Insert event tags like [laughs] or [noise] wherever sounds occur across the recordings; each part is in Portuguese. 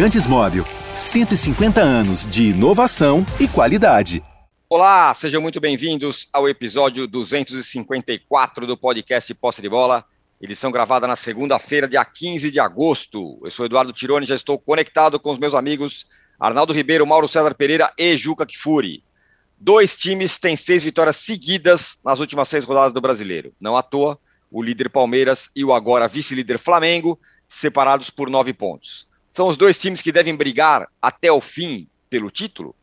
Lubrificantes Móvel. 150 anos de inovação e qualidade. Olá, sejam muito bem-vindos ao episódio 254 do podcast Posse de Bola, edição gravada na segunda-feira, dia 15 de agosto. Eu sou Eduardo Tironi, já estou conectado com os meus amigos Arnaldo Ribeiro, Mauro César Pereira e Juca Kifuri. Dois times têm seis vitórias seguidas nas últimas seis rodadas do Brasileiro. Não à toa, o líder Palmeiras e o agora vice-líder Flamengo, separados por nove pontos. São os dois times que devem brigar até o fim pelo título?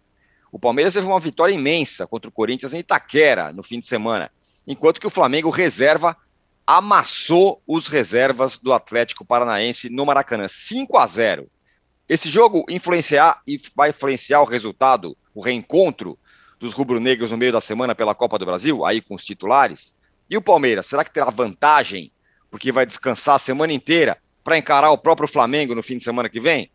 O Palmeiras teve uma vitória imensa contra o Corinthians em Itaquera no fim de semana, enquanto que o Flamengo reserva amassou os reservas do Atlético Paranaense no Maracanã, 5 a 0. Esse jogo influenciar e vai influenciar o resultado, o reencontro dos rubro-negros no meio da semana pela Copa do Brasil, aí com os titulares. E o Palmeiras, será que terá vantagem porque vai descansar a semana inteira para encarar o próprio Flamengo no fim de semana que vem?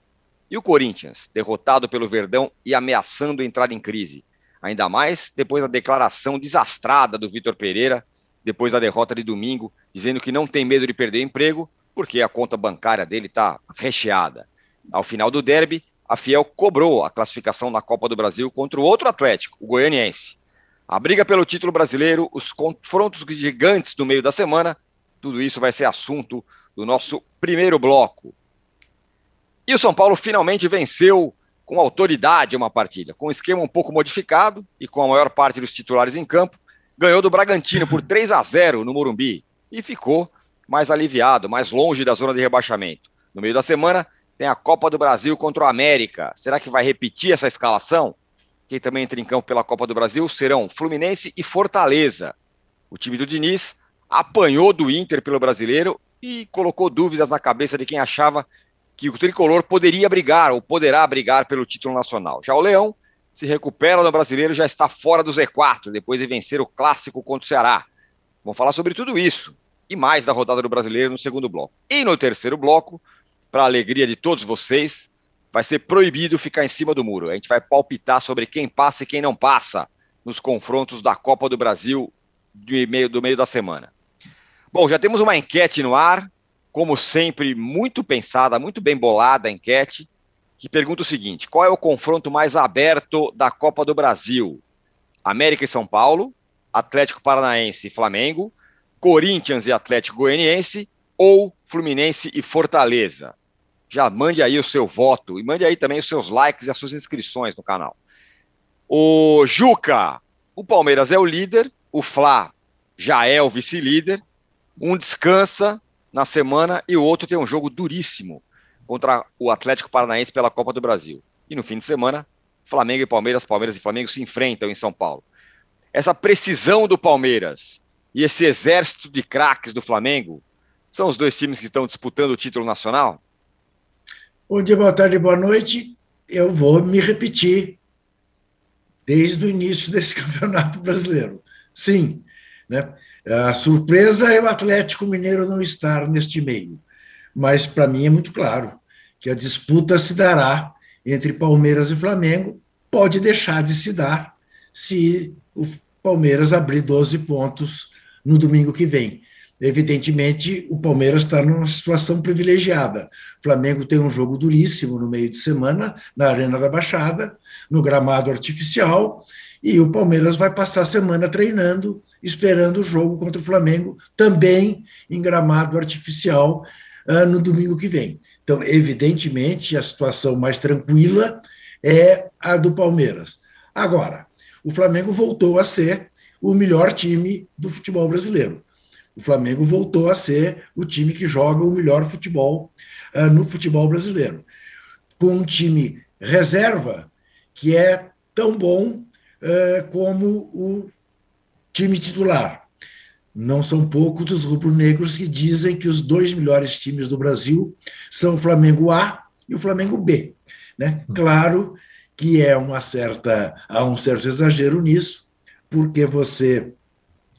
E o Corinthians, derrotado pelo Verdão e ameaçando entrar em crise. Ainda mais depois da declaração desastrada do Vitor Pereira, depois da derrota de domingo, dizendo que não tem medo de perder emprego, porque a conta bancária dele está recheada. Ao final do derby, a Fiel cobrou a classificação na Copa do Brasil contra o outro Atlético, o Goianiense. A briga pelo título brasileiro, os confrontos gigantes do meio da semana, tudo isso vai ser assunto do nosso primeiro bloco. E o São Paulo finalmente venceu com autoridade uma partida, com um esquema um pouco modificado e com a maior parte dos titulares em campo, ganhou do Bragantino por 3 a 0 no Morumbi e ficou mais aliviado, mais longe da zona de rebaixamento. No meio da semana, tem a Copa do Brasil contra o América. Será que vai repetir essa escalação? Quem também entra em campo pela Copa do Brasil serão Fluminense e Fortaleza. O time do Diniz apanhou do Inter pelo brasileiro e colocou dúvidas na cabeça de quem achava que o tricolor poderia brigar ou poderá brigar pelo título nacional. Já o Leão se recupera no brasileiro já está fora do Z4 depois de vencer o clássico contra o Ceará. Vamos falar sobre tudo isso e mais da rodada do brasileiro no segundo bloco. E no terceiro bloco, para a alegria de todos vocês, vai ser proibido ficar em cima do muro. A gente vai palpitar sobre quem passa e quem não passa nos confrontos da Copa do Brasil do meio, do meio da semana. Bom, já temos uma enquete no ar, como sempre, muito pensada, muito bem bolada a enquete, que pergunta o seguinte: qual é o confronto mais aberto da Copa do Brasil? América e São Paulo, Atlético Paranaense e Flamengo, Corinthians e Atlético Goianiense ou Fluminense e Fortaleza? Já mande aí o seu voto e mande aí também os seus likes e as suas inscrições no canal. O Juca, o Palmeiras é o líder, o Fla já é o vice-líder, um descansa na semana e o outro tem um jogo duríssimo contra o Atlético Paranaense pela Copa do Brasil. E no fim de semana, Flamengo e Palmeiras, Palmeiras e Flamengo se enfrentam em São Paulo. Essa precisão do Palmeiras e esse exército de craques do Flamengo são os dois times que estão disputando o título nacional? Bom dia, boa tarde, boa noite. Eu vou me repetir desde o início desse [laughs] campeonato brasileiro. Sim, né? A surpresa é o Atlético Mineiro não estar neste meio, mas para mim é muito claro que a disputa se dará entre Palmeiras e Flamengo, pode deixar de se dar se o Palmeiras abrir 12 pontos no domingo que vem. Evidentemente, o Palmeiras está numa situação privilegiada. O Flamengo tem um jogo duríssimo no meio de semana, na Arena da Baixada, no gramado artificial, e o Palmeiras vai passar a semana treinando esperando o jogo contra o Flamengo, também em gramado artificial, uh, no domingo que vem. Então, evidentemente, a situação mais tranquila é a do Palmeiras. Agora, o Flamengo voltou a ser o melhor time do futebol brasileiro. O Flamengo voltou a ser o time que joga o melhor futebol uh, no futebol brasileiro. Com um time reserva que é tão bom como o time titular. Não são poucos os rubro-negros que dizem que os dois melhores times do Brasil são o Flamengo A e o Flamengo B. Né? Claro que é uma certa, há um certo exagero nisso, porque você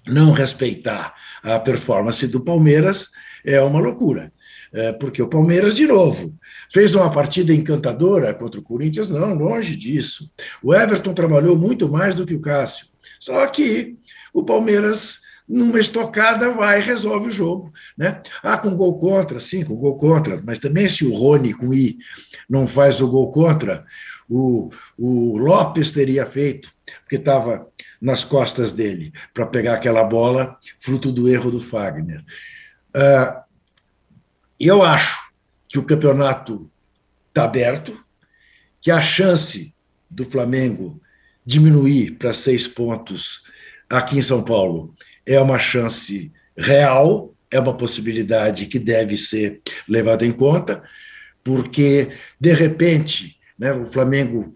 não respeitar a performance do Palmeiras é uma loucura. É, porque o Palmeiras, de novo, fez uma partida encantadora contra o Corinthians? Não, longe disso. O Everton trabalhou muito mais do que o Cássio. Só que o Palmeiras numa estocada vai e resolve o jogo. Né? Ah, com gol contra, sim, com gol contra, mas também se o Rony com I não faz o gol contra, o, o Lopes teria feito, porque estava nas costas dele para pegar aquela bola, fruto do erro do Fagner. Eu acho que o campeonato está aberto, que a chance do Flamengo diminuir para seis pontos aqui em São Paulo é uma chance real, é uma possibilidade que deve ser levada em conta, porque, de repente, né, o Flamengo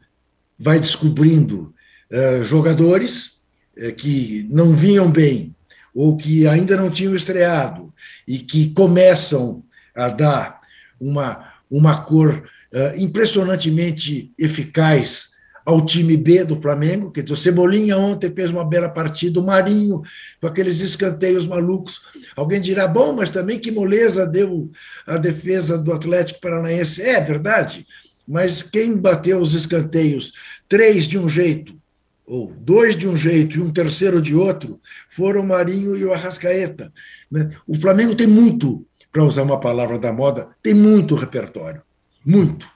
vai descobrindo uh, jogadores uh, que não vinham bem ou que ainda não tinham estreado e que começam a dar uma, uma cor uh, impressionantemente eficaz ao time B do Flamengo, dizer, o Cebolinha ontem fez uma bela partida, o Marinho com aqueles escanteios malucos. Alguém dirá, bom, mas também que moleza deu a defesa do Atlético Paranaense. É verdade, mas quem bateu os escanteios, três de um jeito, ou dois de um jeito e um terceiro de outro, foram o Marinho e o Arrascaeta. Né? O Flamengo tem muito, para usar uma palavra da moda, tem muito repertório, muito.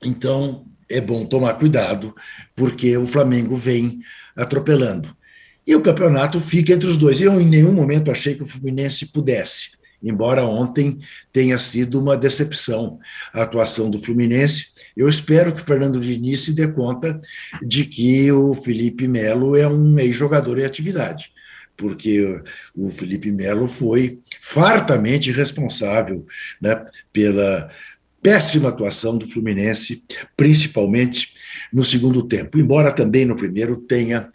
Então, é bom tomar cuidado, porque o Flamengo vem atropelando. E o campeonato fica entre os dois. Eu, em nenhum momento, achei que o Fluminense pudesse, embora ontem tenha sido uma decepção a atuação do Fluminense. Eu espero que o Fernando Diniz se dê conta de que o Felipe Melo é um ex-jogador em atividade porque o Felipe Melo foi fartamente responsável né, pela péssima atuação do Fluminense, principalmente no segundo tempo, embora também no primeiro tenha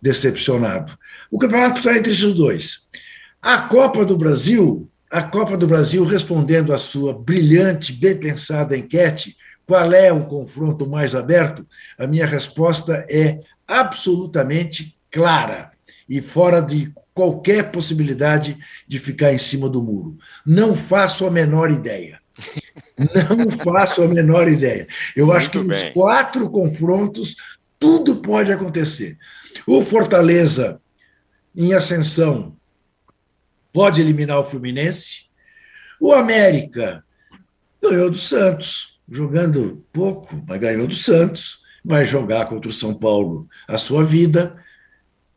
decepcionado. O campeonato está entre esses dois. A Copa do Brasil, a Copa do Brasil respondendo à sua brilhante, bem pensada enquete, qual é o confronto mais aberto? A minha resposta é absolutamente clara e fora de qualquer possibilidade de ficar em cima do muro. Não faço a menor ideia. Não [laughs] faço a menor ideia. Eu Muito acho que bem. nos quatro confrontos tudo pode acontecer. O Fortaleza, em ascensão, pode eliminar o Fluminense. O América ganhou do Santos, jogando pouco, mas ganhou do Santos. Vai jogar contra o São Paulo a sua vida.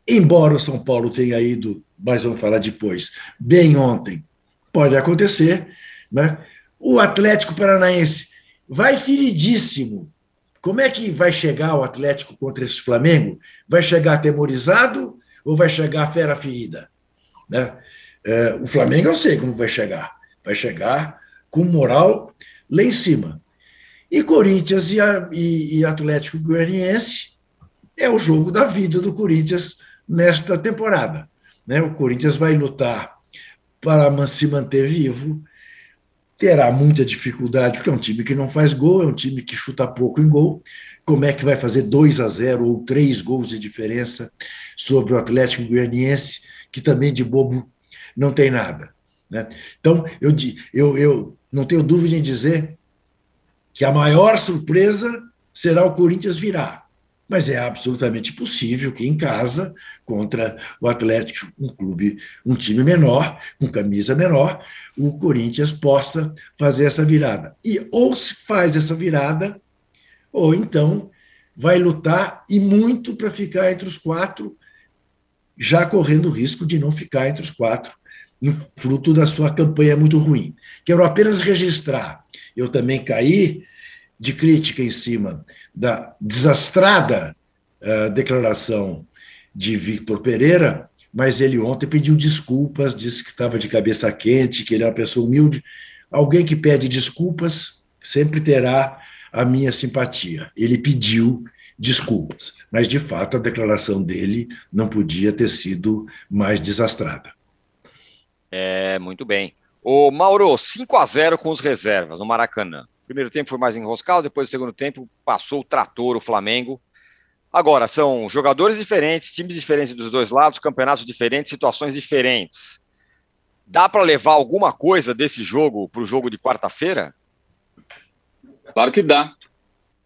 Embora o São Paulo tenha ido, mas vamos falar depois, bem ontem, pode acontecer, né? O Atlético Paranaense vai feridíssimo. Como é que vai chegar o Atlético contra esse Flamengo? Vai chegar atemorizado ou vai chegar fera ferida? Né? É, o Flamengo eu sei como vai chegar. Vai chegar com moral lá em cima. E Corinthians e, e, e Atlético Goianiense é o jogo da vida do Corinthians nesta temporada. Né? O Corinthians vai lutar para se manter vivo terá muita dificuldade, porque é um time que não faz gol, é um time que chuta pouco em gol. Como é que vai fazer 2 a 0 ou três gols de diferença sobre o Atlético Goianiense, que também de bobo não tem nada? Né? Então, eu, eu, eu não tenho dúvida em dizer que a maior surpresa será o Corinthians virar. Mas é absolutamente possível que em casa, contra o Atlético, um clube, um time menor, com camisa menor, o Corinthians possa fazer essa virada. E ou se faz essa virada, ou então vai lutar e muito para ficar entre os quatro, já correndo o risco de não ficar entre os quatro, fruto da sua campanha muito ruim. Quero apenas registrar. Eu também caí de crítica em cima da desastrada uh, declaração de Victor Pereira, mas ele ontem pediu desculpas, disse que estava de cabeça quente, que ele é uma pessoa humilde. Alguém que pede desculpas sempre terá a minha simpatia. Ele pediu desculpas, mas de fato a declaração dele não podia ter sido mais desastrada. É, muito bem. O Mauro, 5 a 0 com os reservas no Maracanã. Primeiro tempo foi mais enroscado, depois do segundo tempo passou o trator, o Flamengo. Agora, são jogadores diferentes, times diferentes dos dois lados, campeonatos diferentes, situações diferentes. Dá para levar alguma coisa desse jogo para o jogo de quarta-feira? Claro que dá.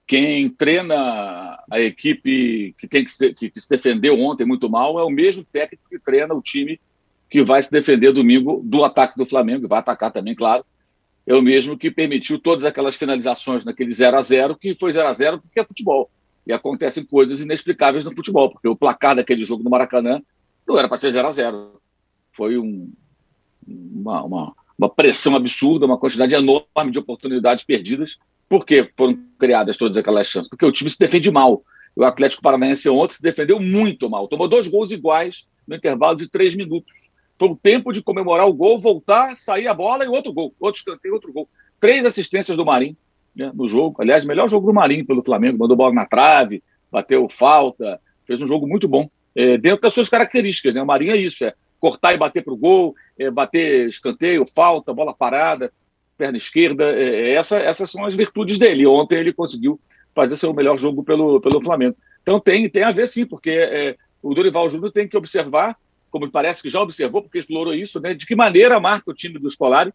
quem treina a equipe que tem que se, que, que se defendeu ontem muito mal é o mesmo técnico que treina o time que vai se defender domingo do ataque do Flamengo, e vai atacar também, claro. O mesmo que permitiu todas aquelas finalizações naquele 0 a 0 que foi 0 a 0 porque é futebol. E acontecem coisas inexplicáveis no futebol, porque o placar daquele jogo no Maracanã não era para ser 0 a 0 Foi um, uma, uma, uma pressão absurda, uma quantidade enorme de oportunidades perdidas por que foram criadas todas aquelas chances? Porque o time se defende mal. O Atlético Paranaense ontem se defendeu muito mal. Tomou dois gols iguais no intervalo de três minutos. Foi o tempo de comemorar o gol, voltar, sair a bola e outro gol. Outro escanteio, outro gol. Três assistências do Marinho né, no jogo. Aliás, melhor jogo do Marinho pelo Flamengo. Mandou bola na trave, bateu falta. Fez um jogo muito bom. É, dentro das suas características. Né? O Marinho é isso. É cortar e bater para o gol, é, bater escanteio, falta, bola parada perna esquerda. É, é, essa, essas são as virtudes dele. Ontem ele conseguiu fazer seu melhor jogo pelo, pelo Flamengo. Então tem, tem a ver sim, porque é, o Dorival Júnior tem que observar, como parece que já observou, porque explorou isso, né, de que maneira marca o time do Scolari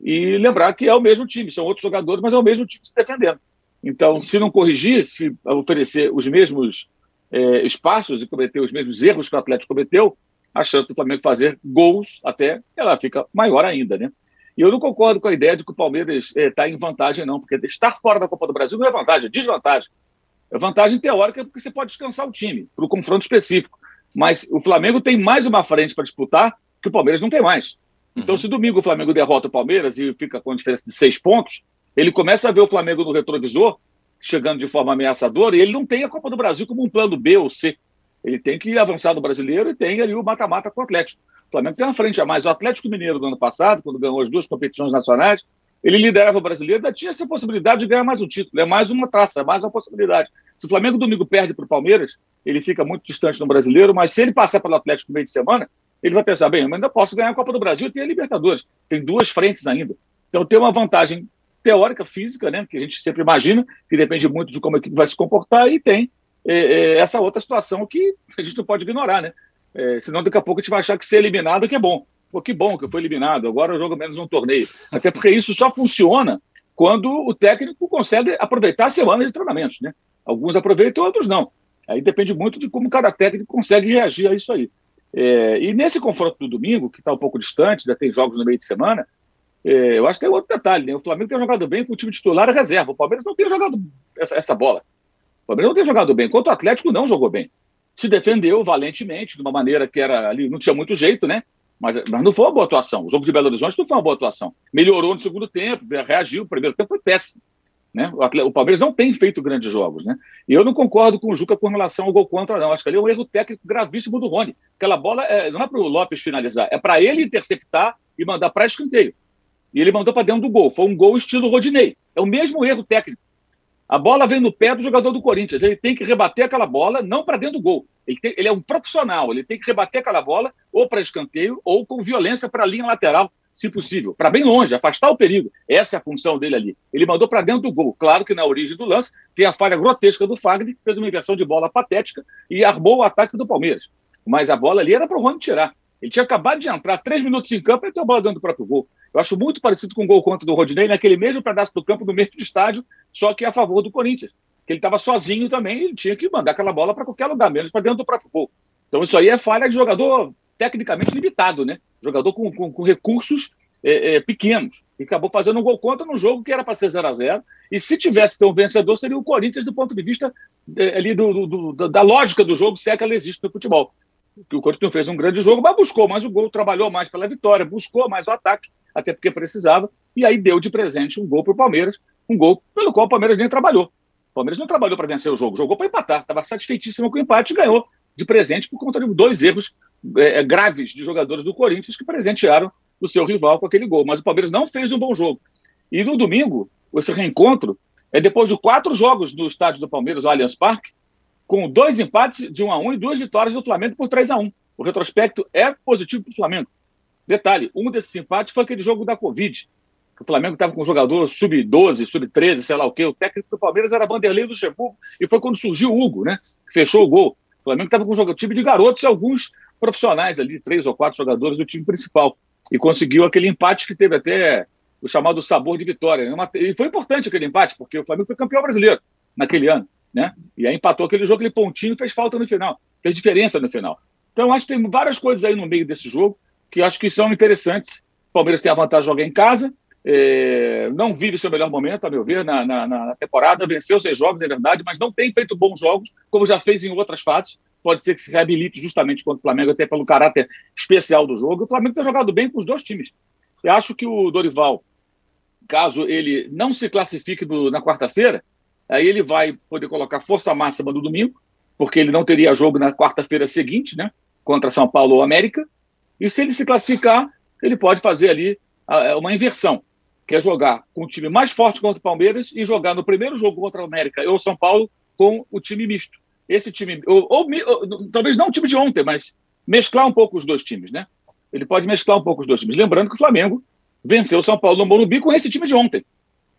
e lembrar que é o mesmo time, são outros jogadores, mas é o mesmo time se defendendo. Então, se não corrigir, se oferecer os mesmos é, espaços e cometer os mesmos erros que o Atlético cometeu, a chance do Flamengo fazer gols até ela fica maior ainda, né? E eu não concordo com a ideia de que o Palmeiras está eh, em vantagem, não, porque estar fora da Copa do Brasil não é vantagem, é desvantagem. É vantagem teórica porque você pode descansar o time para o confronto específico. Mas o Flamengo tem mais uma frente para disputar que o Palmeiras não tem mais. Então, uhum. se domingo o Flamengo derrota o Palmeiras e fica com a diferença de seis pontos, ele começa a ver o Flamengo no retrovisor, chegando de forma ameaçadora, e ele não tem a Copa do Brasil como um plano B ou C. Ele tem que avançar no brasileiro e tem ali o mata-mata com o Atlético. Flamengo tem uma frente a mais. O Atlético Mineiro do ano passado, quando ganhou as duas competições nacionais, ele liderava o brasileiro, ainda tinha essa possibilidade de ganhar mais um título. É mais uma traça, é mais uma possibilidade. Se o Flamengo domingo perde para o Palmeiras, ele fica muito distante no brasileiro, mas se ele passar pelo Atlético no meio de semana, ele vai pensar, bem, eu ainda posso ganhar a Copa do Brasil e tem a Libertadores. Tem duas frentes ainda. Então tem uma vantagem teórica, física, né, que a gente sempre imagina, que depende muito de como a equipe vai se comportar, e tem é, é, essa outra situação que a gente não pode ignorar, né? É, senão daqui a pouco a gente vai achar que ser eliminado que é bom. Pô, que bom que eu fui eliminado, agora eu jogo menos um torneio. Até porque isso só funciona quando o técnico consegue aproveitar a semana de treinamentos, né? Alguns aproveitam, outros não. Aí depende muito de como cada técnico consegue reagir a isso aí. É, e nesse confronto do domingo, que está um pouco distante, já tem jogos no meio de semana, é, eu acho que tem outro detalhe, né? O Flamengo tem jogado bem com o time titular e reserva. O Palmeiras não tem jogado essa, essa bola. O Palmeiras não tem jogado bem, enquanto o Atlético não jogou bem se defendeu valentemente, de uma maneira que era ali, não tinha muito jeito, né? Mas, mas não foi uma boa atuação. O jogo de Belo Horizonte não foi uma boa atuação. Melhorou no segundo tempo, reagiu. O primeiro tempo foi péssimo. Né? O, Palmeiras não tem feito grandes jogos. Né? E eu não concordo com o Juca com relação ao gol contra, não. Acho que ali é um erro técnico gravíssimo do Rony. Aquela bola é, não é para o Lopes finalizar, é para ele interceptar e mandar para escanteio. E ele mandou para dentro do gol. Foi um gol estilo Rodinei. É o mesmo erro técnico. A bola vem no pé do jogador do Corinthians. Ele tem que rebater aquela bola, não para dentro do gol. Ele, tem, ele, é um profissional, ele tem que rebater aquela bola ou para escanteio ou com violência para a linha lateral, se possível, para bem longe, afastar o perigo. Essa é a função dele ali. Ele mandou para dentro do gol. Claro que na origem do lance tem a falha grotesca do Fagner, que fez uma inversão de bola patética e armou o ataque do Palmeiras. Mas a bola ali era para o Rony tirar. Ele tinha acabado de entrar, três minutos em campo, e tem a bola dentro do próprio gol. Eu acho muito parecido com o gol contra do Rodinei, naquele mesmo pedaço do campo, no meio do estádio, só que a favor do Corinthians. Que ele estava sozinho também, ele tinha que mandar aquela bola para qualquer lugar, menos para dentro do próprio gol. Então isso aí é falha de jogador tecnicamente limitado, né? Jogador com, com, com recursos é, é, pequenos. E acabou fazendo um gol contra no jogo que era para ser 0 a 0 E se tivesse ter um vencedor, seria o Corinthians do ponto de vista é, ali do, do, do, da lógica do jogo, se é que ela existe no futebol. O Corinthians fez um grande jogo, mas buscou mais o gol, trabalhou mais pela vitória, buscou mais o ataque até porque precisava, e aí deu de presente um gol para o Palmeiras, um gol pelo qual o Palmeiras nem trabalhou. O Palmeiras não trabalhou para vencer o jogo, jogou para empatar, estava satisfeitíssimo com o empate e ganhou de presente por conta de dois erros é, é, graves de jogadores do Corinthians que presentearam o seu rival com aquele gol. Mas o Palmeiras não fez um bom jogo. E no domingo, esse reencontro é depois de quatro jogos no estádio do Palmeiras, o Allianz Parque, com dois empates de 1 a 1 e duas vitórias do Flamengo por 3 a 1 O retrospecto é positivo para o Flamengo. Detalhe, um desses empates foi aquele jogo da Covid, o Flamengo estava com um jogador sub-12, sub-13, sei lá o quê. O técnico do Palmeiras era Vanderlei do Luxemburgo, e foi quando surgiu o Hugo, né? Fechou o gol. O Flamengo estava com um time de garotos e alguns profissionais ali, três ou quatro jogadores do time principal. E conseguiu aquele empate que teve até o chamado sabor de vitória. Né? E foi importante aquele empate, porque o Flamengo foi campeão brasileiro. naquele ano, né? E aí empatou aquele jogo, aquele pontinho fez falta no final, fez diferença no final. Então, acho que tem várias coisas aí no meio desse jogo que acho que são interessantes. O Palmeiras tem a vantagem de jogar em casa, é, não vive seu melhor momento, a meu ver, na, na, na, temporada. Venceu seis jogos, é verdade, mas não tem feito bons jogos, como já fez em outras fases. Pode ser que se reabilite justamente contra o Flamengo, até pelo caráter especial do jogo. O Flamengo tem jogado bem com os dois times. Eu acho que o Dorival, caso ele não se classifique do, na quarta-feira, aí ele vai poder colocar força máxima no domingo, porque ele não teria jogo na quarta-feira seguinte, né? Contra São Paulo ou América. E se ele se classificar, ele pode fazer ali uh, uma inversão, que é jogar com o time mais forte contra o Palmeiras e jogar no primeiro jogo contra o América ou São Paulo com o time misto. Esse time, ou, ou, ou, talvez não o time de ontem, mas mesclar um pouco os dois times, né? Ele pode mesclar um pouco os dois times. Lembrando que o Flamengo venceu o São Paulo no Morumbi com esse time de ontem.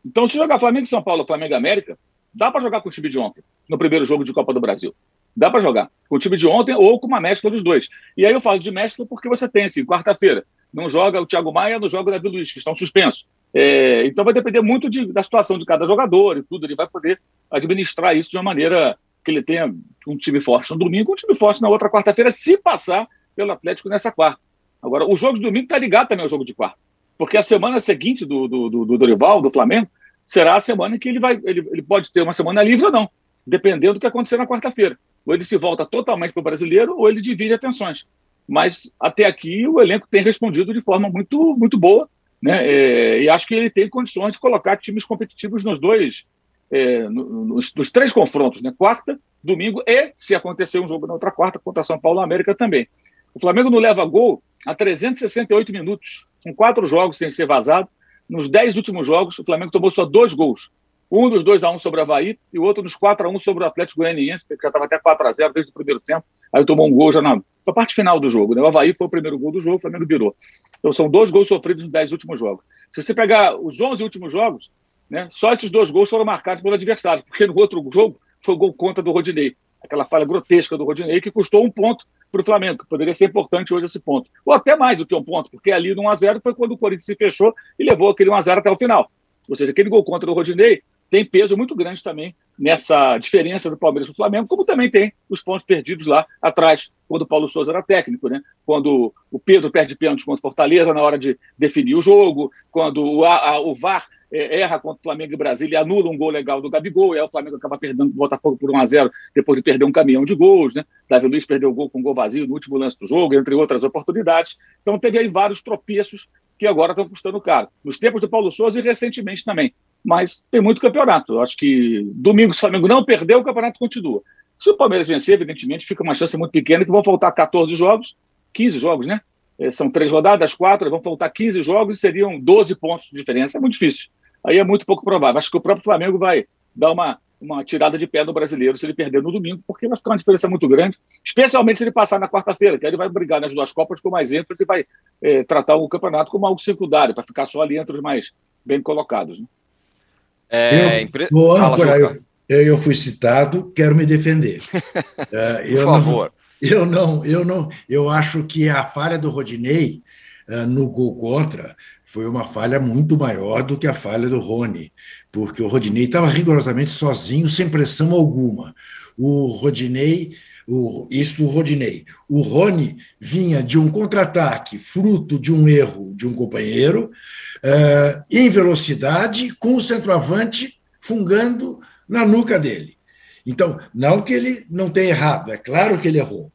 Então, se jogar Flamengo e São Paulo, Flamengo América, dá para jogar com o time de ontem, no primeiro jogo de Copa do Brasil. Dá para jogar com o time de ontem ou com uma mescla dos dois. E aí eu falo de mescla porque você tem, assim, quarta-feira, não joga o Thiago Maia, não joga o Davi Luiz, que estão suspensos. É, então vai depender muito de, da situação de cada jogador e tudo. Ele vai poder administrar isso de uma maneira que ele tenha um time forte no domingo, um time forte na outra quarta-feira, se passar pelo Atlético nessa quarta. Agora, o jogo de domingo está ligado também ao jogo de quarta. Porque a semana seguinte do, do, do, do Dorival, do Flamengo, será a semana em que ele vai. Ele, ele pode ter uma semana livre ou não, dependendo do que acontecer na quarta-feira. Ou ele se volta totalmente para o brasileiro, ou ele divide atenções. Mas até aqui o elenco tem respondido de forma muito, muito boa, né? É, e acho que ele tem condições de colocar times competitivos nos dois, é, nos, nos, três confrontos, né? Quarta, domingo e, se acontecer um jogo na outra quarta, contra São Paulo América também. O Flamengo não leva gol há 368 minutos, com quatro jogos sem ser vazado. Nos dez últimos jogos, o Flamengo tomou só dois gols. Um dos 2 a 1 sobre o Havaí e o outro nos 4 a 1 sobre o Atlético Goianiense, que já estava até 4 a 0 desde o primeiro tempo. Aí tomou um gol já na, na parte final do jogo. Né? O Havaí foi o primeiro gol do jogo, o Flamengo virou. Então são dois gols sofridos nos 10 últimos jogos. Se você pegar os 11 últimos jogos, né, só esses dois gols foram marcados pelo adversário, porque no outro jogo foi o gol contra do Rodinei. Aquela falha grotesca do Rodinei que custou um ponto para o Flamengo, que poderia ser importante hoje esse ponto. Ou até mais do que um ponto, porque ali no 1x0 foi quando o Corinthians se fechou e levou aquele 1x0 até o final. Ou seja, aquele gol contra o Rodinei tem peso muito grande também nessa diferença do Palmeiras para o Flamengo, como também tem os pontos perdidos lá atrás, quando o Paulo Souza era técnico, né? quando o Pedro perde pênalti contra o Fortaleza na hora de definir o jogo, quando o, a, o VAR erra contra o Flamengo e Brasília anula um gol legal do Gabigol, e aí o Flamengo acaba perdendo o Botafogo por 1 a 0 depois de perder um caminhão de gols, né? Davi Luiz perdeu o gol com um gol vazio no último lance do jogo, entre outras oportunidades. Então teve aí vários tropeços que agora estão custando caro. Nos tempos do Paulo Souza e recentemente também mas tem muito campeonato. Eu acho que domingo, se o Flamengo não perder, o campeonato continua. Se o Palmeiras vencer, evidentemente, fica uma chance muito pequena, que vão faltar 14 jogos, 15 jogos, né? É, são três rodadas, quatro, vão faltar 15 jogos e seriam 12 pontos de diferença. É muito difícil. Aí é muito pouco provável. Acho que o próprio Flamengo vai dar uma, uma tirada de pé no brasileiro se ele perder no domingo, porque vai ficar uma diferença muito grande, especialmente se ele passar na quarta-feira, que aí ele vai brigar nas duas Copas com mais ênfase e vai é, tratar o campeonato como algo secundário, para ficar só ali entre os mais bem colocados. Né? É, eu, impre... âncora, eu, eu, fui citado, quero me defender. [laughs] uh, Por favor. Não, eu não, eu não, eu acho que a falha do Rodinei no gol contra foi uma falha muito maior do que a falha do Rony, porque o Rodinei estava rigorosamente sozinho, sem pressão alguma. O Rodinei o, isso o Rodinei. O Rony vinha de um contra-ataque, fruto de um erro de um companheiro, uh, em velocidade, com o centroavante fungando na nuca dele. Então, não que ele não tenha errado, é claro que ele errou,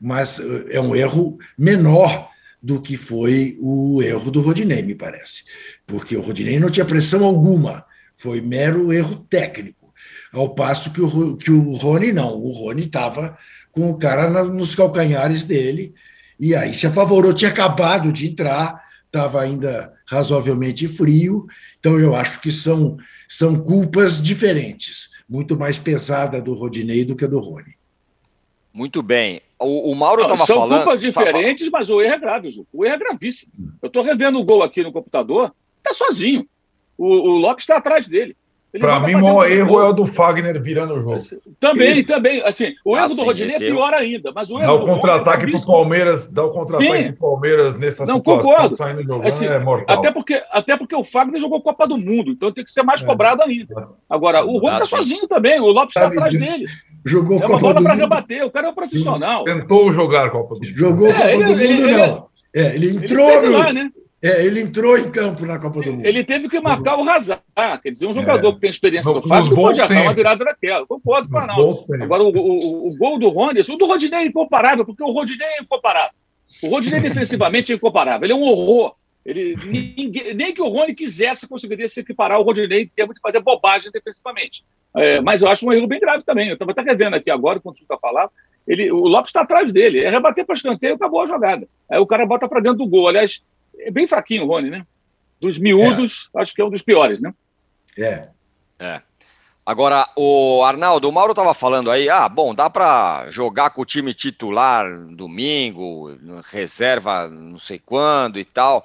mas uh, é um erro menor do que foi o erro do Rodinei, me parece. Porque o Rodinei não tinha pressão alguma, foi mero erro técnico. Ao passo que o, que o Rony não, o Rony estava com o cara nos calcanhares dele, e aí se apavorou, tinha acabado de entrar, estava ainda razoavelmente frio, então eu acho que são, são culpas diferentes, muito mais pesada do Rodinei do que a do Rony. Muito bem. O, o Mauro estava falando. São culpas diferentes, mas o erro é grave, Ju. O erro é gravíssimo. Eu estou revendo o gol aqui no computador, está sozinho. O, o Lopes está atrás dele. Para mim, o maior erro é o do Fagner virando o jogo. Também, Isso. também. Assim, o erro ah, do sim, Rodinei é pior ainda. Mas o erro dá o contra-ataque para o Palmeiras, dá o contra-ataque para o Palmeiras nessa Não, situação, concordo. saindo jogando, assim, é mortal. Até porque, até porque o Fagner jogou Copa do Mundo, então tem que ser mais é. cobrado ainda. Agora, o Rony está sozinho também, o Lopes está atrás dele. Jogou é uma Copa bola para rebater, o cara é um profissional. Tentou jogar Copa do Mundo. Jogou é, Copa ele, do Mundo, ele, não. É, ele entrou ele no... lá, né? É, ele entrou em campo na Copa do Mundo. Ele teve que marcar o Hazard. Quer dizer, um jogador é. que tem experiência no, no Fábio pode armar uma virada daquela. Concordo com a Agora, o, o, o, gol do Rony, o do Rodinei é incomparável, porque o Rodinei é incomparável. O Rodinei [laughs] defensivamente é incomparável. Ele é um horror. Ele, ninguém, nem que o Rony quisesse conseguiria se equiparar ao Rodinei em termos de fazer bobagem defensivamente. É, mas eu acho um erro bem grave também. Eu estava até revendo aqui agora, quando o está falando, ele, o Lopes está atrás dele. É rebater para escanteio, acabou a jogada. Aí o cara bota para dentro do gol. Aliás, é bem fraquinho o Rony, né? Dos miúdos, é. acho que é um dos piores, né? É. É. Agora, o Arnaldo, o Mauro estava falando aí, ah, bom, dá para jogar com o time titular domingo, reserva não sei quando e tal.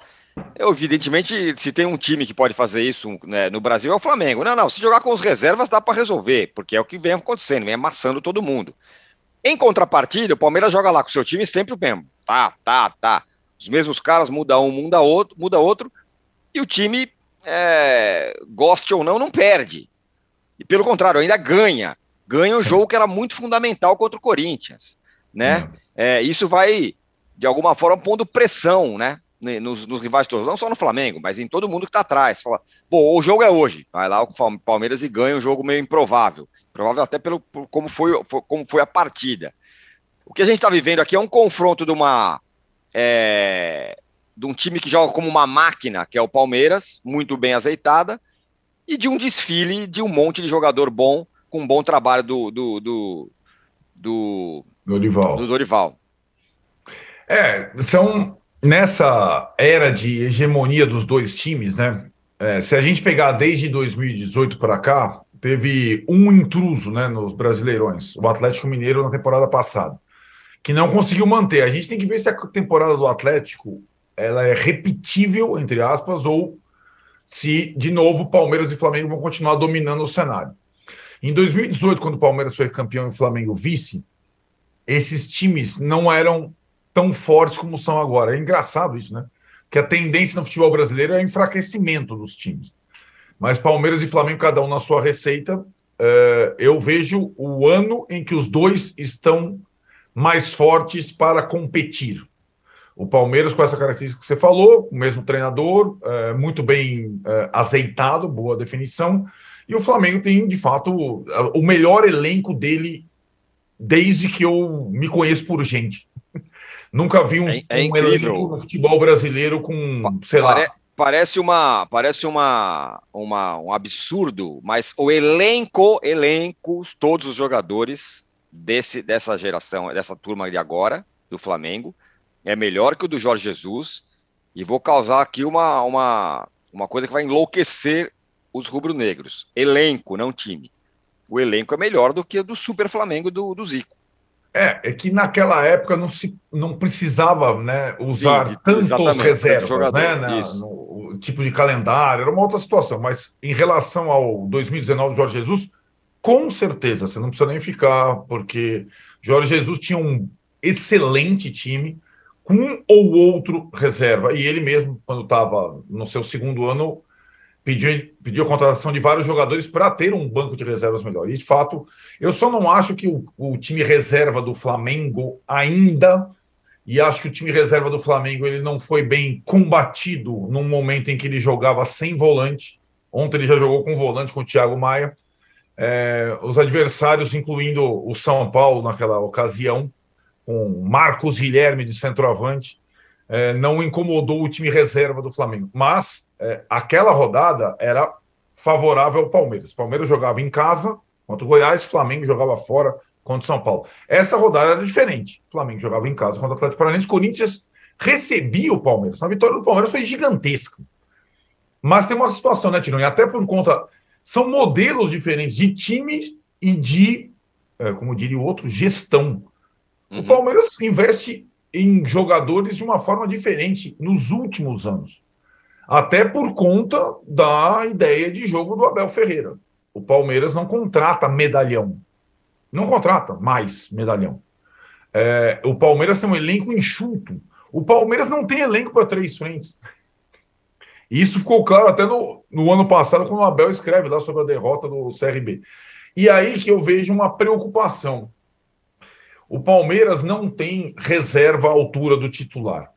Eu, evidentemente, se tem um time que pode fazer isso né, no Brasil é o Flamengo. Não, não, se jogar com os reservas dá para resolver, porque é o que vem acontecendo, vem amassando todo mundo. Em contrapartida, o Palmeiras joga lá com o seu time sempre o mesmo. Tá, tá, tá. Os mesmos caras, muda um, muda outro, muda outro, e o time, é, goste ou não, não perde. E pelo contrário, ainda ganha. Ganha um jogo que era muito fundamental contra o Corinthians. Né? Uhum. É, isso vai, de alguma forma, pondo pressão né? Nos, nos rivais todos, não só no Flamengo, mas em todo mundo que está atrás. Fala, bom, o jogo é hoje. Vai lá o Palmeiras e ganha um jogo meio improvável. Provável até pelo por como, foi, como foi a partida. O que a gente está vivendo aqui é um confronto de uma é, de um time que joga como uma máquina, que é o Palmeiras, muito bem azeitada, e de um desfile de um monte de jogador bom, com um bom trabalho do, do, do, do Dorival. Do Dorival. É, são nessa era de hegemonia dos dois times, né? É, se a gente pegar desde 2018 para cá, teve um intruso né, nos Brasileirões, o Atlético Mineiro na temporada passada que não conseguiu manter. A gente tem que ver se a temporada do Atlético ela é repetível, entre aspas, ou se, de novo, Palmeiras e Flamengo vão continuar dominando o cenário. Em 2018, quando o Palmeiras foi campeão e o Flamengo vice, esses times não eram tão fortes como são agora. É engraçado isso, né? Que a tendência no futebol brasileiro é o enfraquecimento dos times. Mas Palmeiras e Flamengo, cada um na sua receita, uh, eu vejo o ano em que os dois estão mais fortes para competir. O Palmeiras, com essa característica que você falou, o mesmo treinador, é, muito bem é, azeitado, boa definição. E o Flamengo tem, de fato, o melhor elenco dele desde que eu me conheço por gente. Nunca vi um, é, é um elenco no futebol brasileiro com, sei Pare, lá. Parece uma, parece uma, uma, um absurdo, mas o elenco, elenco, todos os jogadores desse, dessa geração, dessa turma de agora, do Flamengo, é melhor que o do Jorge Jesus, e vou causar aqui uma, uma, uma coisa que vai enlouquecer os rubro-negros. Elenco, não time. O elenco é melhor do que o do Super Flamengo do, do Zico. É, é que naquela época não se não precisava né, usar Sim, tantos reservas, jogador, né, na, no tipo de calendário, era uma outra situação. Mas em relação ao 2019 Jorge Jesus, com certeza, você não precisa nem ficar, porque Jorge Jesus tinha um excelente time, com um ou outro reserva. E ele mesmo, quando estava no seu segundo ano, pediu, pediu a contratação de vários jogadores para ter um banco de reservas melhor. E, de fato, eu só não acho que o, o time reserva do Flamengo ainda e acho que o time reserva do Flamengo ele não foi bem combatido num momento em que ele jogava sem volante. Ontem ele já jogou com volante com o Thiago Maia. É, os adversários, incluindo o São Paulo naquela ocasião, com Marcos Guilherme de centroavante, é, não incomodou o time reserva do Flamengo. Mas é, aquela rodada era favorável ao Palmeiras. O Palmeiras jogava em casa contra o Goiás, o Flamengo jogava fora contra o São Paulo. Essa rodada era diferente. O Flamengo jogava em casa contra o Atlético Paranaense, o Corinthians recebia o Palmeiras. A vitória do Palmeiras foi gigantesca. Mas tem uma situação, né, Tirão? E até por conta são modelos diferentes de time e de, é, como diria o outro, gestão. Uhum. O Palmeiras investe em jogadores de uma forma diferente nos últimos anos. Até por conta da ideia de jogo do Abel Ferreira. o Palmeiras não contrata medalhão. Não contrata mais medalhão. É, o Palmeiras tem um elenco enxuto. O Palmeiras não tem elenco para três frentes. E isso ficou claro até no, no ano passado, quando o Abel escreve lá sobre a derrota do CRB. E aí que eu vejo uma preocupação. O Palmeiras não tem reserva à altura do titular.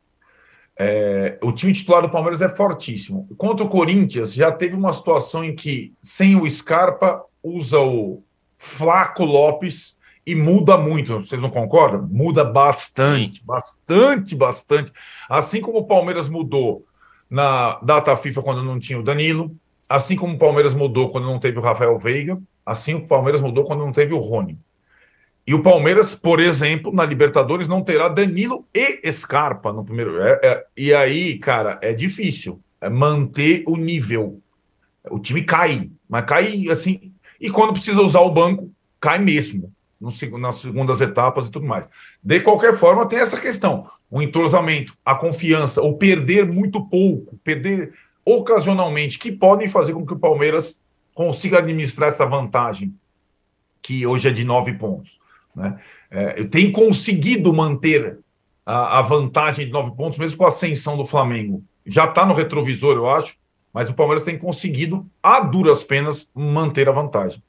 É, o time titular do Palmeiras é fortíssimo. Contra o Corinthians, já teve uma situação em que, sem o Scarpa, usa o Flaco Lopes e muda muito. Vocês não concordam? Muda bastante, bastante, bastante. Assim como o Palmeiras mudou na data FIFA quando não tinha o Danilo, assim como o Palmeiras mudou quando não teve o Rafael Veiga, assim o Palmeiras mudou quando não teve o Rony. E o Palmeiras, por exemplo, na Libertadores não terá Danilo e Scarpa no primeiro. É, é, e aí, cara, é difícil é manter o nível. O time cai, mas cai assim. E quando precisa usar o banco, cai mesmo no, nas segundas etapas e tudo mais. De qualquer forma, tem essa questão: o entrosamento, a confiança, ou perder muito pouco, perder ocasionalmente, que podem fazer com que o Palmeiras consiga administrar essa vantagem, que hoje é de nove pontos. Né? É, tem conseguido manter a, a vantagem de nove pontos, mesmo com a ascensão do Flamengo. Já está no retrovisor, eu acho, mas o Palmeiras tem conseguido, a duras penas, manter a vantagem.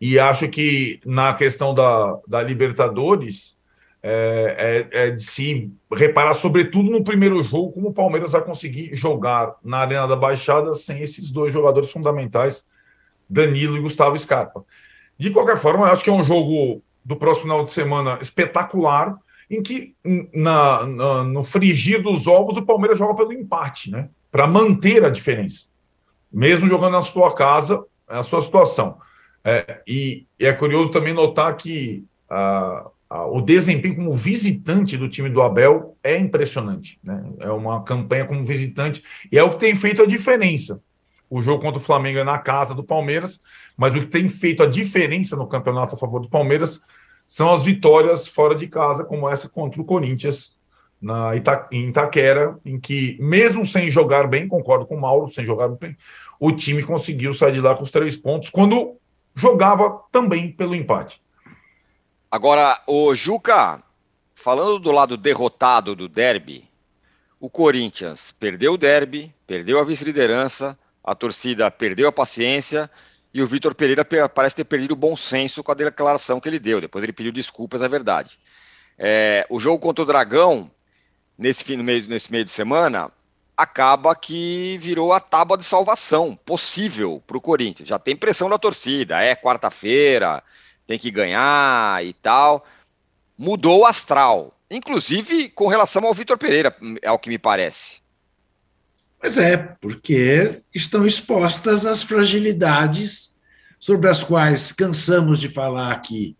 E acho que na questão da, da Libertadores é, é, é, de se reparar, sobretudo no primeiro jogo, como o Palmeiras vai conseguir jogar na Arena da Baixada sem esses dois jogadores fundamentais, Danilo e Gustavo Scarpa. De qualquer forma, acho que é um jogo do próximo final de semana espetacular, em que na, na, no frigir dos ovos o Palmeiras joga pelo empate, né? Para manter a diferença. Mesmo jogando na sua casa, é a sua situação. É, e, e, é curioso também notar que o desempenho como visitante do time do Abel é impressionante. Né? É uma campanha como visitante e é o que tem feito a diferença. O jogo contra o Flamengo é na casa do Palmeiras, mas o que tem feito a diferença no campeonato a favor do Palmeiras são as vitórias fora de casa, como essa contra o Corinthians na Ita, em Itaquera, em que, mesmo sem jogar bem, concordo com o Mauro, sem jogar bem, o time conseguiu sair de lá com os três pontos, quando jogava também pelo empate. Agora, o Juca, falando do lado derrotado do derby, o Corinthians perdeu o derby, perdeu a vice-liderança, a torcida perdeu a paciência e o Vitor Pereira parece ter perdido o bom senso com a declaração que ele deu. Depois ele pediu desculpas, é verdade. É, o jogo contra o Dragão, nesse, fim, meio, nesse meio de semana, acaba que virou a tábua de salvação possível para o Corinthians. Já tem pressão da torcida, é quarta-feira, tem que ganhar e tal. Mudou o astral, inclusive com relação ao Vitor Pereira, é o que me parece. Pois é, porque estão expostas as fragilidades sobre as quais cansamos de falar aqui,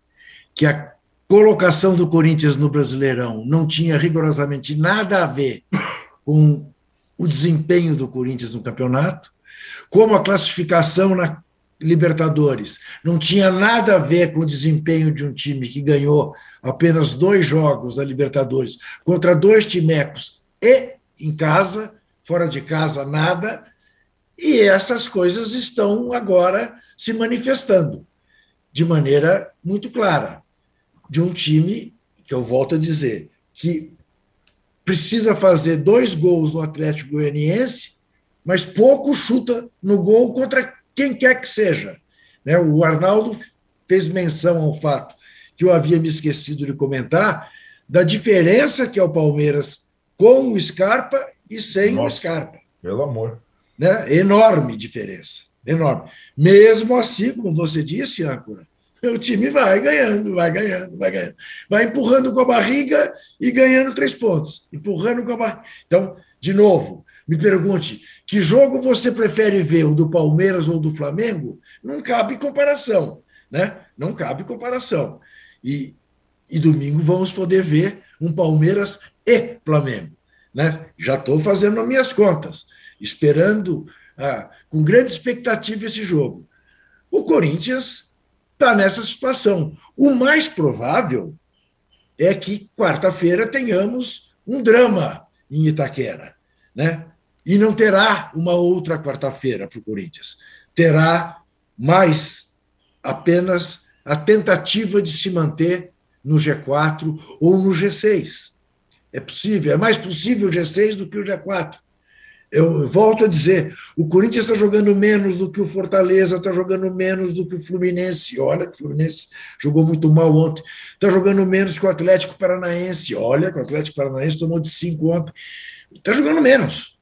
que a colocação do Corinthians no Brasileirão não tinha rigorosamente nada a ver com o desempenho do Corinthians no campeonato, como a classificação na Libertadores não tinha nada a ver com o desempenho de um time que ganhou apenas dois jogos da Libertadores contra dois timecos e em casa, fora de casa nada, e essas coisas estão agora se manifestando de maneira muito clara. De um time, que eu volto a dizer, que precisa fazer dois gols no Atlético Goianiense, mas pouco chuta no gol contra quem quer que seja. Né? O Arnaldo fez menção ao fato que eu havia me esquecido de comentar da diferença que é o Palmeiras com o Scarpa e sem Nossa, o Scarpa. Pelo amor. Né? Enorme diferença. Enorme. Mesmo assim, como você disse, Âncora, o time vai ganhando, vai ganhando, vai ganhando. Vai empurrando com a barriga e ganhando três pontos. Empurrando com a barriga. Então, de novo, me pergunte: que jogo você prefere ver, o do Palmeiras ou do Flamengo? Não cabe comparação. Né? Não cabe comparação. E, e domingo vamos poder ver um Palmeiras e Flamengo. Né? Já estou fazendo as minhas contas, esperando ah, com grande expectativa esse jogo. O Corinthians está nessa situação. O mais provável é que quarta-feira tenhamos um drama em Itaquera, né? E não terá uma outra quarta-feira para o Corinthians. Terá mas apenas a tentativa de se manter no G4 ou no G6. É possível, é mais possível o G6 do que o G4. Eu volto a dizer, o Corinthians está jogando menos do que o Fortaleza, está jogando menos do que o Fluminense. Olha que o Fluminense jogou muito mal ontem. Está jogando menos que o Atlético Paranaense. Olha o Atlético Paranaense tomou de cinco ontem. Está jogando menos.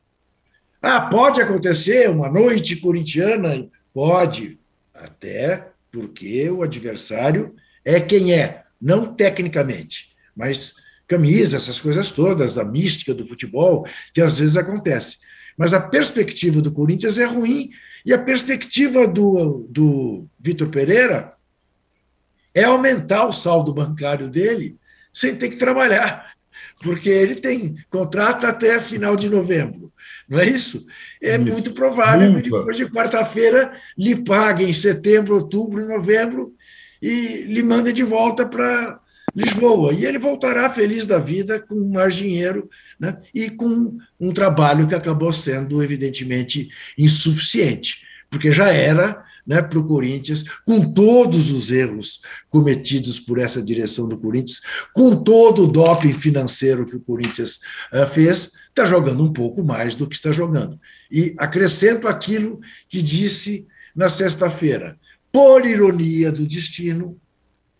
Ah, pode acontecer uma noite corintiana? Pode, até porque o adversário é quem é, não tecnicamente, mas camisa, essas coisas todas, da mística do futebol, que às vezes acontece. Mas a perspectiva do Corinthians é ruim e a perspectiva do, do Vitor Pereira é aumentar o saldo bancário dele sem ter que trabalhar, porque ele tem contrato até final de novembro, não é isso? É isso. muito provável que depois de quarta-feira lhe paguem em setembro, outubro e novembro e lhe mandem de volta para Lisboa. E ele voltará feliz da vida com mais dinheiro né, e com um trabalho que acabou sendo, evidentemente, insuficiente, porque já era né, para o Corinthians, com todos os erros cometidos por essa direção do Corinthians, com todo o doping financeiro que o Corinthians uh, fez, está jogando um pouco mais do que está jogando. E acrescento aquilo que disse na sexta-feira. Por ironia do destino,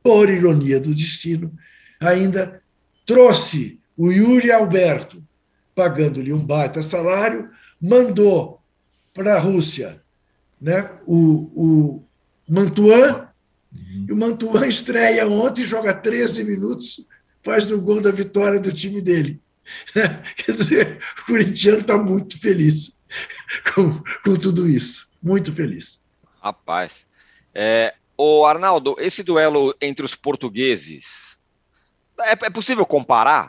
por ironia do destino, ainda trouxe o Yuri Alberto, pagando-lhe um baita salário, mandou para a Rússia né, o, o Mantuan, uhum. e o Mantuan estreia ontem, joga 13 minutos, faz o gol da vitória do time dele. [laughs] Quer dizer, o corintiano está muito feliz com, com tudo isso. Muito feliz. Rapaz. É, o Arnaldo, esse duelo entre os portugueses, é, é possível comparar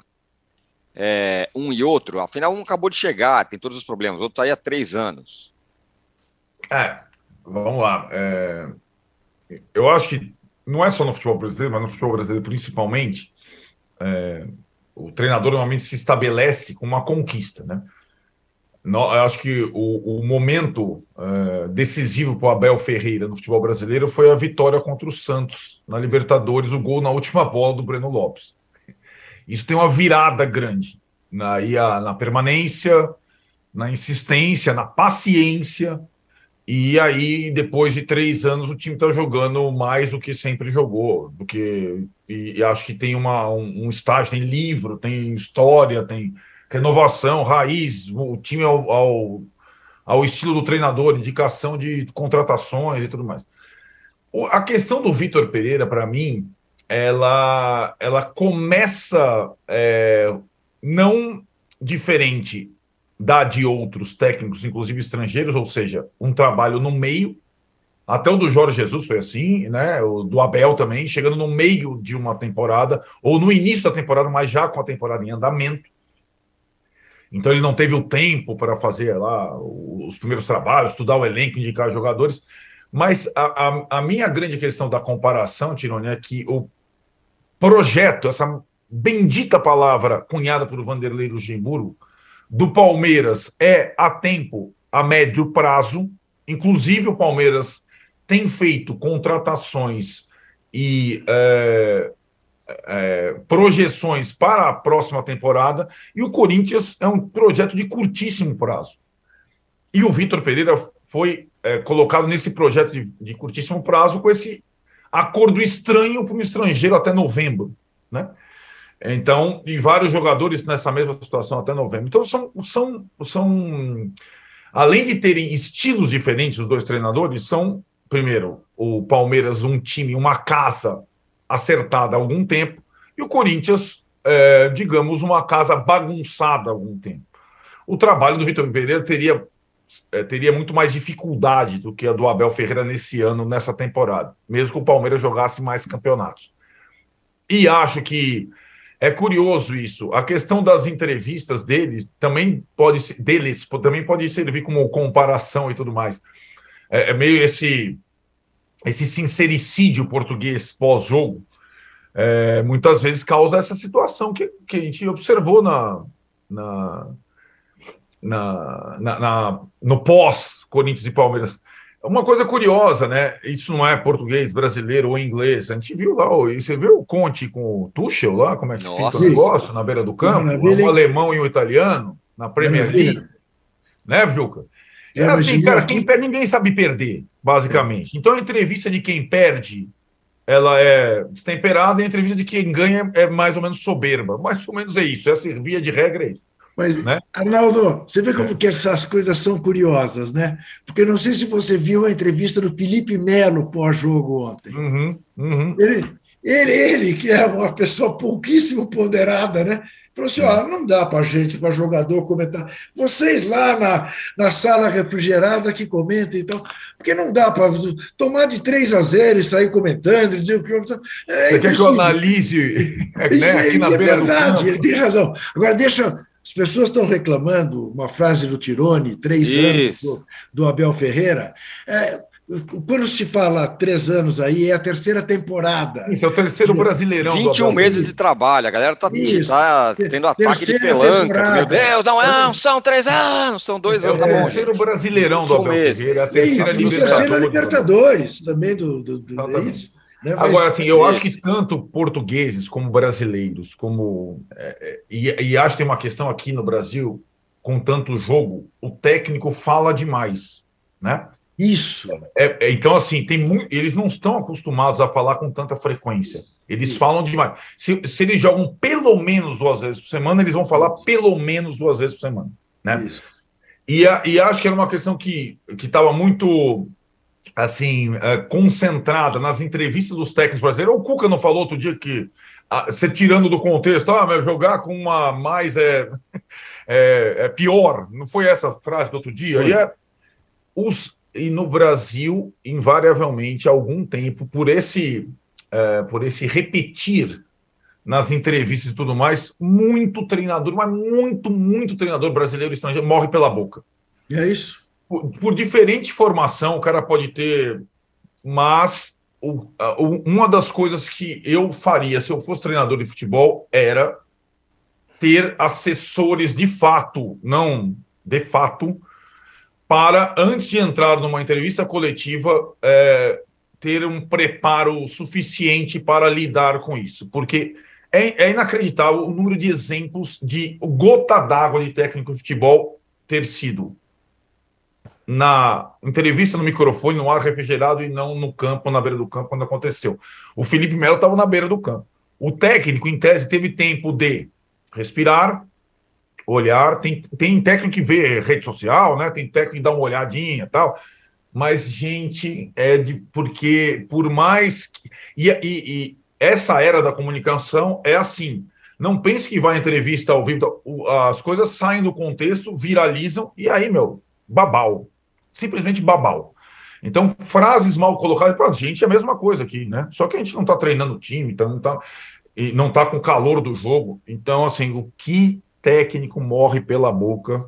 é, um e outro? Afinal, um acabou de chegar, tem todos os problemas, o outro está aí há três anos. É, vamos lá. É, eu acho que não é só no futebol brasileiro, mas no futebol brasileiro principalmente, é, o treinador normalmente se estabelece com uma conquista, né? Eu acho que o, o momento uh, decisivo para o Abel Ferreira no futebol brasileiro foi a vitória contra o Santos na Libertadores, o gol na última bola do Breno Lopes. Isso tem uma virada grande na, na permanência, na insistência, na paciência. E aí, depois de três anos, o time está jogando mais do que sempre jogou. Do que, e, e acho que tem uma, um, um estágio, tem livro, tem história, tem renovação, raiz, o time ao, ao, ao estilo do treinador, indicação de contratações e tudo mais. A questão do Vitor Pereira, para mim, ela, ela começa é, não diferente da de outros técnicos, inclusive estrangeiros, ou seja, um trabalho no meio. Até o do Jorge Jesus foi assim, né? O do Abel também, chegando no meio de uma temporada, ou no início da temporada, mas já com a temporada em andamento. Então ele não teve o tempo para fazer lá os primeiros trabalhos, estudar o elenco, indicar jogadores. Mas a, a, a minha grande questão da comparação, Tironi, é que o projeto, essa bendita palavra cunhada por Vanderlei Luxemburgo, do Palmeiras é a tempo, a médio prazo. Inclusive, o Palmeiras tem feito contratações e é, é, projeções para a próxima temporada e o Corinthians é um projeto de curtíssimo prazo. E o Vitor Pereira foi é, colocado nesse projeto de, de, curtíssimo prazo com esse acordo estranho para o estrangeiro até novembro, né? Então, e vários jogadores nessa mesma situação até novembro. Então, são, são, são além de terem estilos diferentes, os dois treinadores, são, primeiro, o Palmeiras, um time, uma casa acertada há algum tempo, e o Corinthians, é, digamos, uma casa bagunçada há algum tempo. O trabalho do Vitor Pereira teria, é, teria muito mais dificuldade do que a do Abel Ferreira nesse ano, nessa temporada, mesmo que o Palmeiras jogasse mais campeonatos. E acho que é curioso isso. A questão das entrevistas deles também pode deles também pode servir como comparação e tudo mais. É, é meio esse esse sincericídio português pós-jogo, é, muitas vezes causa essa situação que, que a gente observou na, na, na, na, na no pós-Corinthians e Palmeiras. Uma coisa curiosa, né? Isso não é português, brasileiro ou inglês. A gente viu lá, você viu o Conte com o Tuchel lá, como é que Nossa. fica o negócio na beira do campo? Um alemão e um italiano na Premier League. Né, Vilca? É, é assim, cara, quem perde, ninguém sabe perder, basicamente. Então a entrevista de quem perde, ela é destemperada, e a entrevista de quem ganha é mais ou menos soberba. Mais ou menos é isso. Essa via de regra é isso. Mas, né? Arnaldo, você vê como é. que essas coisas são curiosas, né? Porque não sei se você viu a entrevista do Felipe Melo pós-jogo ontem. Uhum, uhum. Ele, ele, ele, que é uma pessoa pouquíssimo ponderada, né? Falou assim: ó, não dá para gente, para jogador comentar. Vocês lá na, na sala refrigerada que comentem, então, porque não dá para tomar de 3 a 0 e sair comentando, dizer o que eu. É Você quer que eu analise é, [laughs] né, na é verdade, ele tem razão. Agora, deixa as pessoas estão reclamando, uma frase do Tirone, três Isso. anos do, do, Abel Ferreira. É, quando se fala três anos aí, é a terceira temporada. Isso, é o terceiro brasileirão. 21 meses de trabalho, a galera está tá tendo ataque de pelanca. Temporada. Meu Deus, não, não, são três anos, são dois anos. É o terceiro brasileirão do Abel meses. Ferreira, a terceira, Isso, Libertadores, terceira Libertadores também do, do, do é isso. Né? Agora, assim, eu acho que tanto portugueses como brasileiros, como. É, é, e, e acho que tem uma questão aqui no Brasil, com tanto jogo, o técnico fala demais, né? Isso. É, é, então, assim, tem eles não estão acostumados a falar com tanta frequência. Eles Isso. falam demais. Se, se eles jogam pelo menos duas vezes por semana, eles vão falar pelo menos duas vezes por semana. Né? Isso. E, e acho que era uma questão que estava muito assim, uh, concentrada nas entrevistas dos técnicos brasileiros. O Cuca não falou outro dia que, você tirando do contexto, ah, mas jogar com uma mais é, [laughs] é, é pior. Não foi essa frase do outro dia? E, é, os, e no Brasil, invariavelmente, há algum tempo, por esse, uh, por esse repetir nas entrevistas e tudo mais, muito treinador, mas muito, muito treinador brasileiro estrangeiro morre pela boca. E é isso por, por diferente formação o cara pode ter, mas o, uma das coisas que eu faria se eu fosse treinador de futebol era ter assessores de fato, não de fato, para, antes de entrar numa entrevista coletiva, é, ter um preparo suficiente para lidar com isso. Porque é, é inacreditável o número de exemplos de gota d'água de técnico de futebol ter sido na entrevista no microfone, no ar refrigerado e não no campo, na beira do campo, quando aconteceu. O Felipe Melo estava na beira do campo. O técnico, em tese, teve tempo de respirar, olhar. Tem, tem técnico que vê rede social, né? Tem técnico que dá uma olhadinha tal. Mas, gente, é de. Porque, por mais. Que, e, e, e essa era da comunicação é assim. Não pense que vai entrevista ao vivo. As coisas saem do contexto, viralizam, e aí, meu, babau simplesmente babau. Então, frases mal colocadas, para a gente é a mesma coisa aqui, né? Só que a gente não está treinando o time, então não está e não está com o calor do jogo. Então, assim, o que técnico morre pela boca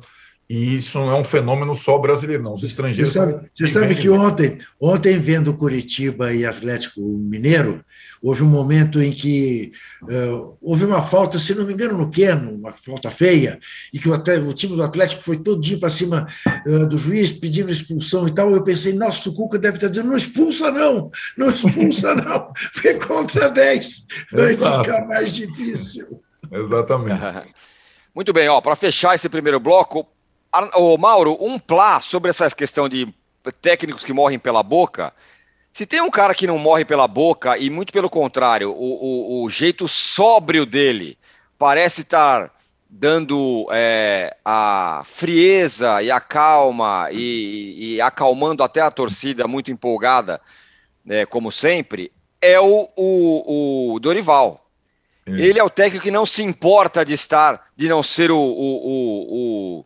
e isso não é um fenômeno só brasileiro, não. Os estrangeiros. Você sabe, você sabe que ontem, ontem, vendo Curitiba e Atlético Mineiro, houve um momento em que uh, houve uma falta, se não me engano, no Queno, uma falta feia, e que o, o time do Atlético foi todo dia para cima uh, do juiz pedindo expulsão e tal. Eu pensei, nossa, o Cuca deve estar dizendo: não expulsa, não, não expulsa, [laughs] não, porque contra 10 vai ficar mais difícil. Exatamente. [laughs] Muito bem, ó, para fechar esse primeiro bloco, Ô, Mauro, um plá sobre essa questão de técnicos que morrem pela boca. Se tem um cara que não morre pela boca, e muito pelo contrário, o, o, o jeito sóbrio dele parece estar dando é, a frieza e a calma e, e, acalmando até a torcida muito empolgada, né, como sempre, é o, o, o Dorival. É. Ele é o técnico que não se importa de estar, de não ser o, o,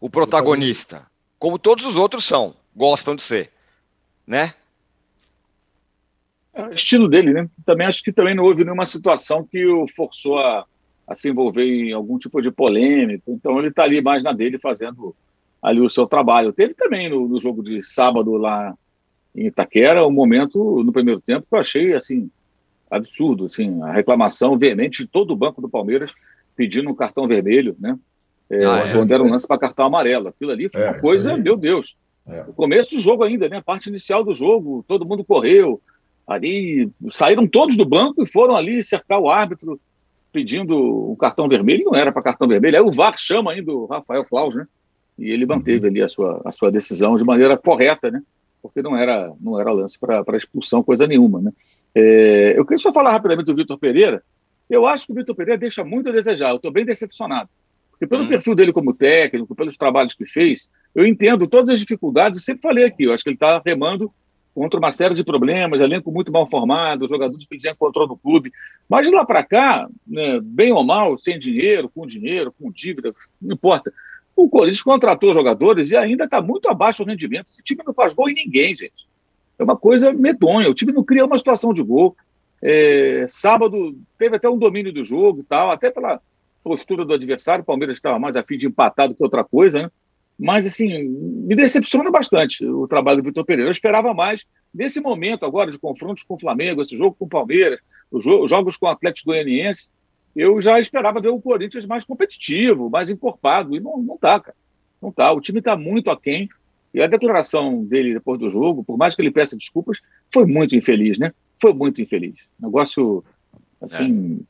o protagonista, como todos os outros são, gostam de ser, né? É o estilo dele, né? Também acho que também não houve nenhuma situação que o forçou a, a se envolver em algum tipo de polêmica. Então ele está ali mais na dele fazendo ali o seu trabalho. Teve também no, no, jogo de sábado lá em Itaquera um momento no primeiro tempo que eu achei assim absurdo, assim a reclamação veemente de todo o banco do Palmeiras pedindo um cartão vermelho, né? É, ah, é, era um lance para cartão amarelo. Aquilo ali foi é, uma coisa, meu Deus. É. O começo do jogo ainda, né? A parte inicial do jogo, todo mundo correu. Ali saíram todos do banco e foram ali cercar o árbitro pedindo o cartão vermelho. Não era para cartão vermelho. Aí o VAR chama ainda o Rafael Claus, né? E ele manteve ali a sua, a sua decisão de maneira correta, né? Porque não era, não era lance para expulsão, coisa nenhuma, né? É, eu queria só falar rapidamente do Vitor Pereira. Eu acho que o Vitor Pereira deixa muito a desejar. Eu estou bem decepcionado. Porque pelo hum. perfil dele como técnico, pelos trabalhos que fez, eu entendo todas as dificuldades. Eu sempre falei aqui, eu acho que ele está remando contra uma série de problemas, elenco muito mal formado, jogadores que ele já encontrou no clube. Mas de lá para cá, né, bem ou mal, sem dinheiro, com dinheiro, com dívida, não importa. O Corinthians contratou jogadores e ainda está muito abaixo do rendimento. Esse time não faz gol em ninguém, gente. É uma coisa medonha. O time não cria uma situação de gol. É, sábado teve até um domínio do jogo e tal, até pela postura do adversário. O Palmeiras estava mais afim de empatar do que outra coisa, né? Mas, assim, me decepciona bastante o trabalho do Vitor Pereira. Eu esperava mais nesse momento agora de confrontos com o Flamengo, esse jogo com o Palmeiras, os jogos com o Atlético Goianiense eu já esperava ver o Corinthians mais competitivo, mais encorpado, e não, não tá, cara. Não tá. O time está muito aquém. E a declaração dele depois do jogo, por mais que ele peça desculpas, foi muito infeliz, né? Foi muito infeliz. Negócio, assim, é.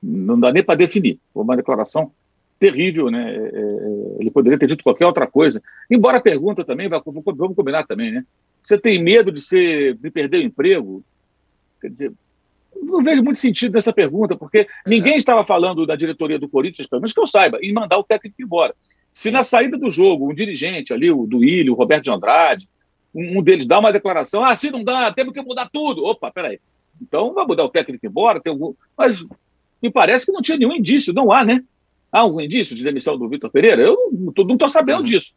não dá nem para definir. Foi uma declaração terrível, né? É, é, ele poderia ter dito qualquer outra coisa. Embora a pergunta também, vamos combinar também, né? Você tem medo de, ser, de perder o emprego? Quer dizer, não vejo muito sentido nessa pergunta, porque ninguém é. estava falando da diretoria do Corinthians, pelo menos que eu saiba, em mandar o técnico embora. Se na saída do jogo, um dirigente ali, o do Ilho, o Roberto de Andrade, um, deles dá uma declaração, ah, se não dá, temos que mudar tudo. Opa, peraí. Então vai mudar o técnico embora, tem algum... mas me parece que não tinha nenhum indício, não há, né? Há algum indício de demissão do Vitor Pereira? Eu não estou sabendo uhum. disso.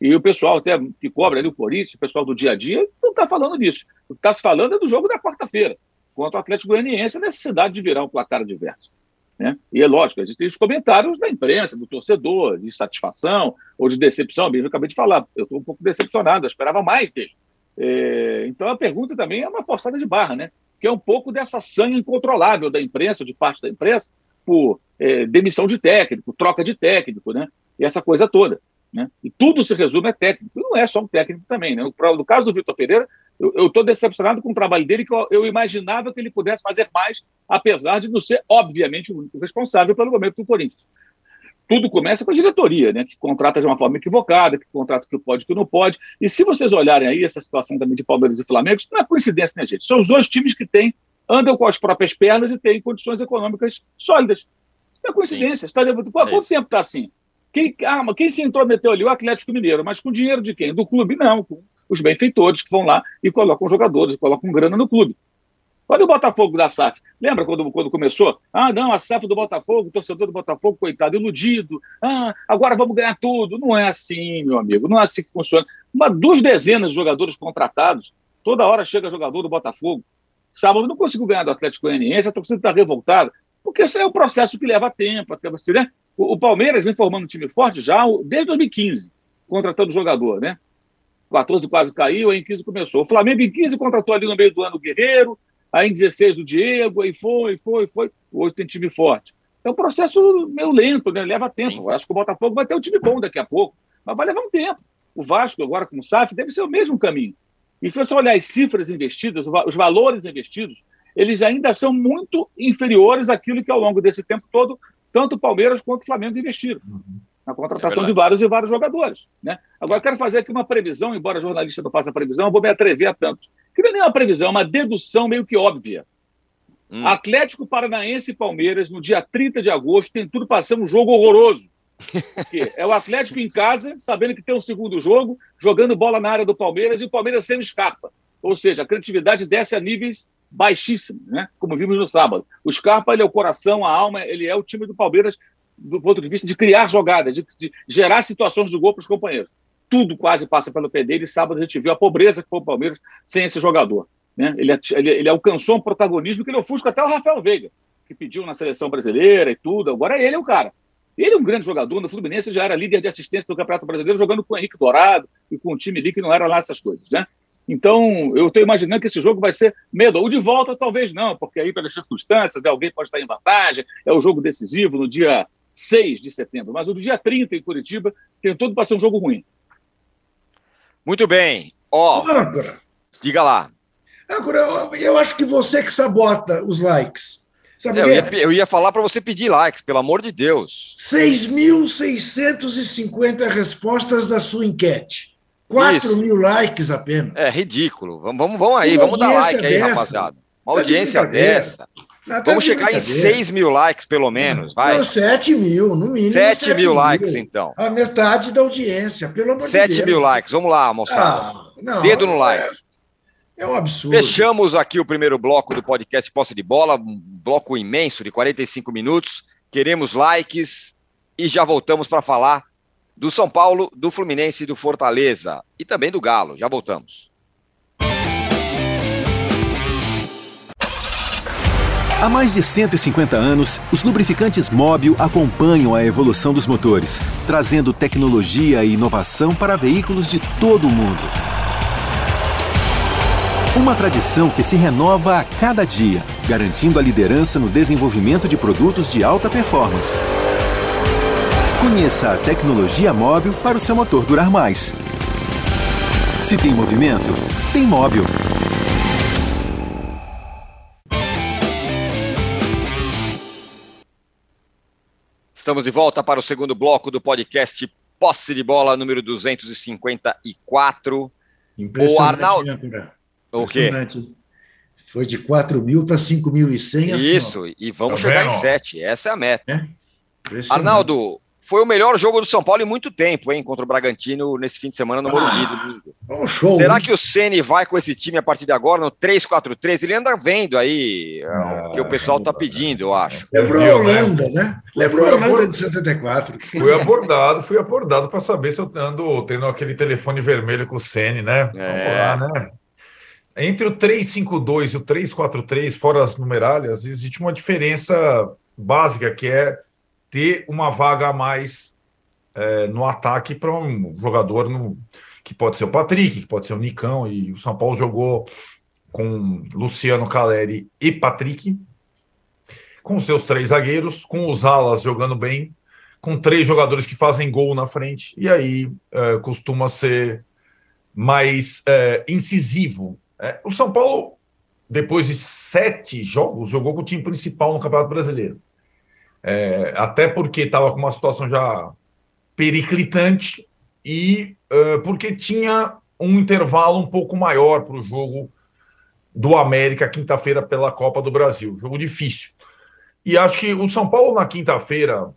E o pessoal até que cobra ali o Corinthians, o pessoal do dia a dia, não está falando disso. O que está se falando é do jogo da quarta-feira contra o Atlético Goianiense a necessidade de virar um placar adverso. Né? E é lógico, existem os comentários da imprensa, do torcedor, de satisfação ou de decepção. Eu acabei de falar, eu estou um pouco decepcionado, eu esperava mais dele. É, então a pergunta também é uma forçada de barra, né? que é um pouco dessa sanha incontrolável da imprensa, de parte da imprensa, por é, demissão de técnico, troca de técnico, né? e essa coisa toda. Né? E tudo se resume a técnico. E não é só um técnico também. Né? No caso do Vitor Pereira, eu estou decepcionado com o trabalho dele, que eu, eu, imaginava que ele pudesse fazer mais, apesar de não ser, obviamente, o único responsável pelo momento do Corinthians. Tudo começa com a diretoria, né, que contrata de uma forma equivocada, que contrata que pode, que não pode. E se vocês olharem aí essa situação também de Palmeiras e Flamengo, isso não é coincidência, né, gente? São os dois times que têm, andam com as próprias pernas e têm condições econômicas sólidas. Isso não é coincidência. Está, há quanto é tempo está assim? Quem, ah, quem se intrometeu ali? O Atlético Mineiro. Mas com dinheiro de quem? Do clube? Não, com os benfeitores que vão lá e colocam jogadores, colocam grana no clube. Olha o Botafogo da SAF. Lembra quando, quando começou? Ah, não, a SAF do Botafogo, o torcedor do Botafogo, coitado, iludido. Ah, agora vamos ganhar tudo. Não é assim, meu amigo, não é assim que funciona. Uma duas dezenas de jogadores contratados, toda hora chega jogador do Botafogo. Sábado não conseguiu ganhar do Atlético Goianiense, a torcida está revoltada, porque esse é o processo que leva tempo até você, né? O, o Palmeiras vem formando um time forte já desde 2015, contratando jogador, né? 14 quase caiu, aí em 15 começou. O Flamengo em 15 contratou ali no meio do ano o Guerreiro, aí em 16 o Diego, aí foi, foi, foi. Hoje tem time forte. É um processo meio lento, né? leva tempo. Acho que o Botafogo vai ter um time bom daqui a pouco, mas vai levar um tempo. O Vasco, agora com o SAF, deve ser o mesmo caminho. E se você olhar as cifras investidas, os valores investidos, eles ainda são muito inferiores àquilo que ao longo desse tempo todo, tanto o Palmeiras quanto o Flamengo investiram. Uhum na contratação é de vários e vários jogadores. Né? Agora, eu quero fazer aqui uma previsão, embora jornalista não faça previsão, eu vou me atrever a tanto. Que não é nem uma previsão, é uma dedução meio que óbvia. Hum. Atlético Paranaense e Palmeiras, no dia 30 de agosto, tem tudo para ser um jogo horroroso. Porque é o Atlético em casa, sabendo que tem um segundo jogo, jogando bola na área do Palmeiras e o Palmeiras sempre escapa. Ou seja, a criatividade desce a níveis baixíssimos, né? como vimos no sábado. O Scarpa ele é o coração, a alma, ele é o time do Palmeiras do ponto de vista de criar jogadas, de, de gerar situações de gol para os companheiros. Tudo quase passa pelo pé dele. E sábado a gente viu a pobreza que foi o Palmeiras sem esse jogador. Né? Ele, ele, ele alcançou um protagonismo que ele ofusca até o Rafael Veiga, que pediu na seleção brasileira e tudo. Agora ele é o cara. Ele é um grande jogador. No Fluminense já era líder de assistência do Campeonato Brasileiro, jogando com o Henrique Dourado e com um time ali que não era lá essas coisas. Né? Então, eu estou imaginando que esse jogo vai ser medo. O de volta, talvez não, porque aí, pelas circunstâncias, alguém pode estar em vantagem, é o jogo decisivo no dia 6 de setembro, mas o do dia 30 em Curitiba tem tudo para ser um jogo ruim. Muito bem. Ó, oh, diga lá. Agora, eu, eu acho que você que sabota os likes. Sabe eu, ia, eu ia falar para você pedir likes, pelo amor de Deus. 6.650 respostas da sua enquete. 4 Isso. mil likes apenas. É ridículo. Vamos, vamos, vamos aí, vamos dar like aí, dessa. rapaziada. Uma tá audiência dessa. Tá Vamos chegar em 6 mil likes, pelo menos, vai. Não, 7 mil, no mínimo. 7, 7 mil, mil, likes, então. A metade da audiência, pelo amor 7 de Deus. 7 mil likes, vamos lá, moçada. Ah, não, Dedo no like. É, é um absurdo. Fechamos aqui o primeiro bloco do podcast Posse de Bola, um bloco imenso de 45 minutos. Queremos likes e já voltamos para falar do São Paulo, do Fluminense e do Fortaleza. E também do Galo. Já voltamos. Há mais de 150 anos, os lubrificantes Móbil acompanham a evolução dos motores, trazendo tecnologia e inovação para veículos de todo o mundo. Uma tradição que se renova a cada dia, garantindo a liderança no desenvolvimento de produtos de alta performance. Conheça a tecnologia móvel para o seu motor durar mais. Se tem movimento, tem móvel. Estamos de volta para o segundo bloco do podcast Posse de Bola número 254. Impressionante, o Arnaldo. Né, o quê? Foi de 4 mil para 5.100. Isso, assim, e vamos tá chegar vendo? em 7. Essa é a meta. É? Arnaldo, foi o melhor jogo do São Paulo em muito tempo, hein, contra o Bragantino nesse fim de semana no Morumbi. Ah, um show, Será hein? que o Ceni vai com esse time a partir de agora no 3-4-3? Ele anda vendo aí ah, o que o pessoal está pedindo, eu acho. Lembrou a Holanda, né? Lembrou a Holanda de 74. Fui abordado, fui abordado para saber se eu ando tendo aquele telefone vermelho com o Ceni, né? É. Lá, né? Entre o 352 e o 343, fora as numeralhas, existe uma diferença básica que é ter uma vaga a mais é, no ataque para um jogador no, que pode ser o Patrick, que pode ser o Nicão, e o São Paulo jogou com Luciano Caleri e Patrick, com seus três zagueiros, com os alas jogando bem, com três jogadores que fazem gol na frente, e aí é, costuma ser mais é, incisivo. É, o São Paulo, depois de sete jogos, jogou com o time principal no Campeonato Brasileiro. É, até porque estava com uma situação já periclitante e uh, porque tinha um intervalo um pouco maior para o jogo do América quinta-feira pela Copa do Brasil. Jogo difícil. E acho que o São Paulo na quinta-feira,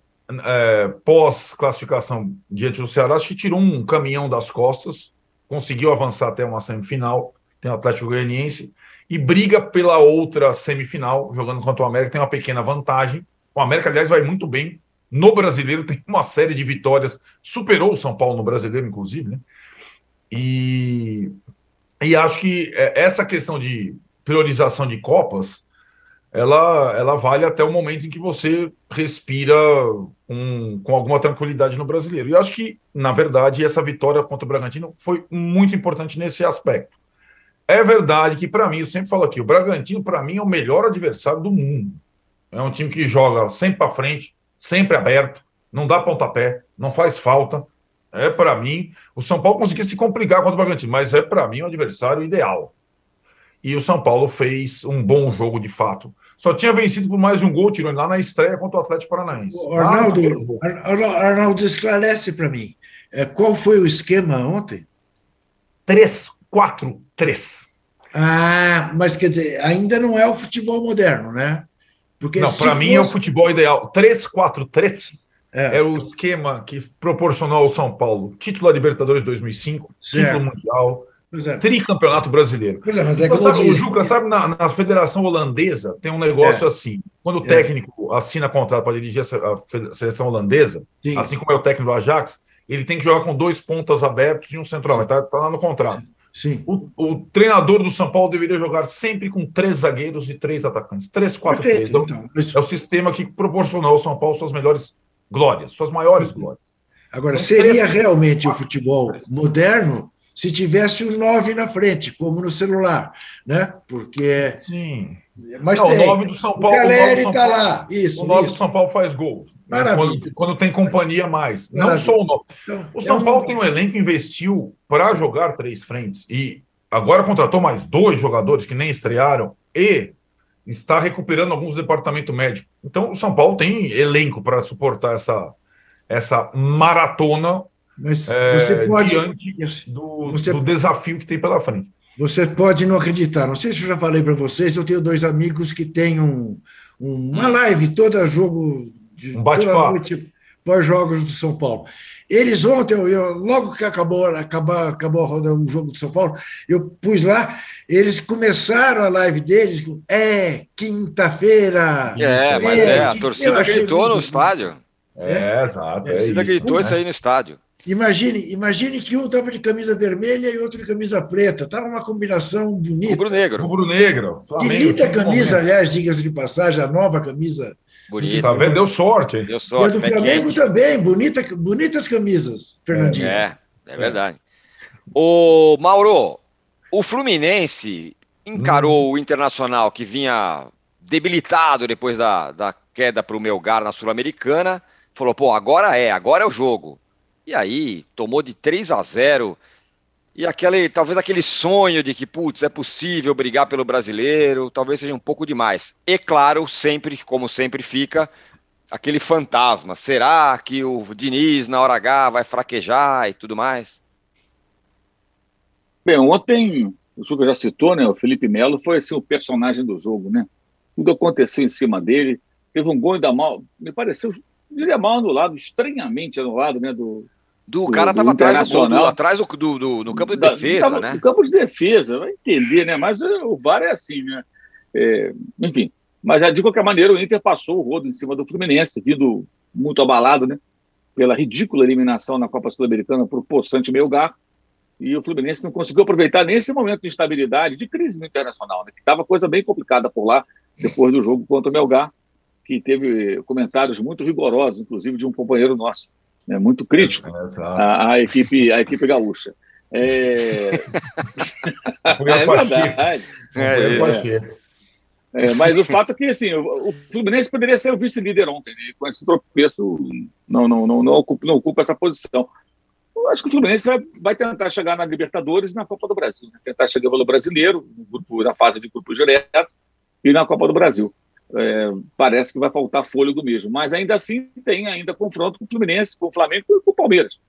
é, pós-classificação diante do Ceará, acho que tirou um caminhão das costas, conseguiu avançar até uma semifinal, tem o Atlético Goianiense, e briga pela outra semifinal, jogando contra o América, tem uma pequena vantagem o América, aliás, vai muito bem no brasileiro, [laughs] tem uma série de vitórias, superou o São Paulo no brasileiro, inclusive, né? E, e acho que é, essa questão de priorização de Copas, ela, ela vale até o momento em que você respira com, com alguma tranquilidade no brasileiro. E acho que, na verdade, essa vitória contra o Bragantino foi muito importante nesse aspecto. É verdade que, para mim, eu sempre falo aqui, o Bragantino, para mim, é o melhor adversário do mundo. É um time que joga sempre para frente, sempre aberto, não dá pontapé, não faz falta. É para mim, o São Paulo conseguiu se complicar contra o Bragantino, mas é para mim o adversário ideal. E o São Paulo fez um bom jogo de fato. Só tinha vencido por mais de um gol, tirou lá na estreia contra o Atlético Paranaense. Arnaldo, Arnaldo esclarece para mim. É, qual foi o esquema ontem? 3-4-3. Ah, mas quer dizer, ainda não é o futebol moderno, né? Porque não, para mim é o futebol ideal. 3-4-3 é. é. o esquema que proporcionou ao São Paulo título da Libertadores 2005, certo. título mundial, é. tricampeonato brasileiro. Pois é, mas é então, sabe, o Juca, sabe, na, na, Federação Holandesa tem um negócio é. assim: quando o é. técnico assina contrato para dirigir a, seleção holandesa, Sim. assim como é o técnico do Ajax, ele tem que jogar com dois pontas abertos e um central. Está tá lá no contrato. Sim. O, o, treinador do São Paulo deveria jogar sempre com três zagueiros e três atacantes. Três, quatro, três. Então, então, é o sistema que proporcionou ao São Paulo suas melhores glórias, suas maiores glórias. Agora, então, seria três, realmente quatro, o futebol três. moderno se tivesse o nove na frente, como no celular, né? Porque Sim. Mas não, tem. o 9 do São Paulo. O Caleri está lá. Isso. O 9 do São Paulo faz gol. Quando, quando, tem companhia mais. Maravilha. Não só o 9. Então, o São é um... Paulo tem um elenco investiu para jogar três frentes. E agora contratou mais dois jogadores que nem estrearam. E está recuperando alguns departamentos médicos. Então, o São Paulo tem elenco para suportar essa, essa maratona Mas é, você pode, diante do, você, do desafio que tem pela frente. Você pode não acreditar. Não sei se eu já falei para vocês, eu tenho dois amigos que têm um, uma live toda jogo um bate-papo pós-jogos do São Paulo. Eles ontem, eu, logo que acabou, acabou, acabou rodando o jogo do São Paulo, eu pus lá, eles começaram a live deles com é quinta-feira. É, mas é, a torcida gritou no estádio. É, exato. A torcida é gritou isso aí no estádio. Imagine, imagine que um estava de camisa vermelha e outro de camisa preta. Estava uma combinação bonita. Rubro-negro. Rubro-negro. Que linda camisa, aliás, diga-se de passagem, a nova camisa Bonito. Tá vendo? Deu sorte. Deu sorte. E a do Flamengo também, bonita, bonitas camisas, Fernandinho. É, é verdade. O Mauro, o Fluminense encarou hum. o Internacional que vinha debilitado depois da, da queda para o Melgar na Sul-Americana. Falou, pô, agora é, agora é o jogo. E aí, tomou de 3 a 0 e aquele, talvez aquele sonho de que, putz, é possível brigar pelo brasileiro, talvez seja um pouco demais. E claro, sempre, como sempre fica, aquele fantasma. Será que o Diniz, na hora H, vai fraquejar e tudo mais? Bem, ontem, o Juca já citou, né? O Felipe Melo foi assim, o personagem do jogo, né? Tudo aconteceu em cima dele. Teve um gol ainda mal, me pareceu, diria mal anulado, estranhamente anulado, né? Do, do o cara estava atrás do, do, atrás do, do, do, campo de defesa, da, né? No campo de defesa, vai entender, né? Mas eh, o VAR é assim, né? É, enfim, mas já de qualquer maneira o Inter passou o rodo em cima do Fluminense, vindo muito abalado, né? Pela ridícula eliminação na Copa Sul-Americana por Poçante Melgar. E o Fluminense não conseguiu aproveitar nesse momento de instabilidade, de crise no internacional, né? Que estava coisa bem complicada por lá, depois do jogo contra o Melgar, que teve comentários muito rigorosos, inclusive de um companheiro nosso né, muito crítico é, à, à, equipe, à equipe gaúcha. É, [laughs] é verdade. É, é, é, mas o fato é que assim, o, o Fluminense poderia ser o vice-líder ontem, né? com esse tropeço, não, não, não, não, ocupa, não ocupa essa posição. Eu acho que o Fluminense vai, vai tentar chegar na Libertadores e na Copa do Brasil, né? tentar chegar pelo brasileiro, no grupo, na fase de grupos direto, e na Copa do Brasil é, parece que vai faltar fôlego mesmo. Mas ainda assim tem ainda confronto com o Fluminense, com o Flamengo e com o Palmeiras.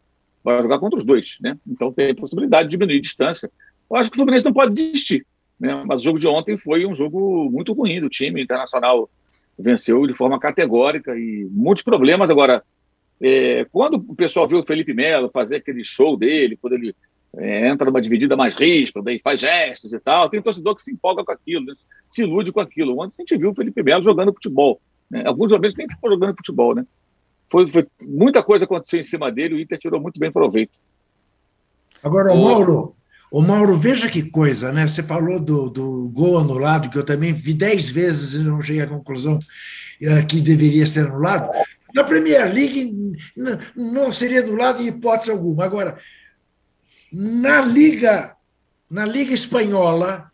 Vai jogar contra os dois, né? Então tem possibilidade de diminuir a distância. Eu acho que o Fluminense não pode desistir, né? Mas o jogo de ontem foi um jogo muito ruim do time internacional. Venceu de forma categórica e muitos problemas. Agora, é, quando o pessoal viu o Felipe Melo fazer aquele show dele, quando ele entra numa dividida mais ríspida e faz gestos e tal. Tem torcedor que se empolga com aquilo, né? se ilude com aquilo. Ontem a gente viu o Felipe Melo jogando futebol. Né? Alguns momentos nem ficou jogando futebol, né? Foi, foi, muita coisa aconteceu em cima dele, o Inter tirou muito bem proveito. Agora, o Mauro, o Mauro, veja que coisa, né? Você falou do, do gol anulado, que eu também vi dez vezes e não cheguei à conclusão uh, que deveria ser anulado. Na Premier League não seria anulado em hipótese alguma. Agora, na Liga, na Liga Espanhola,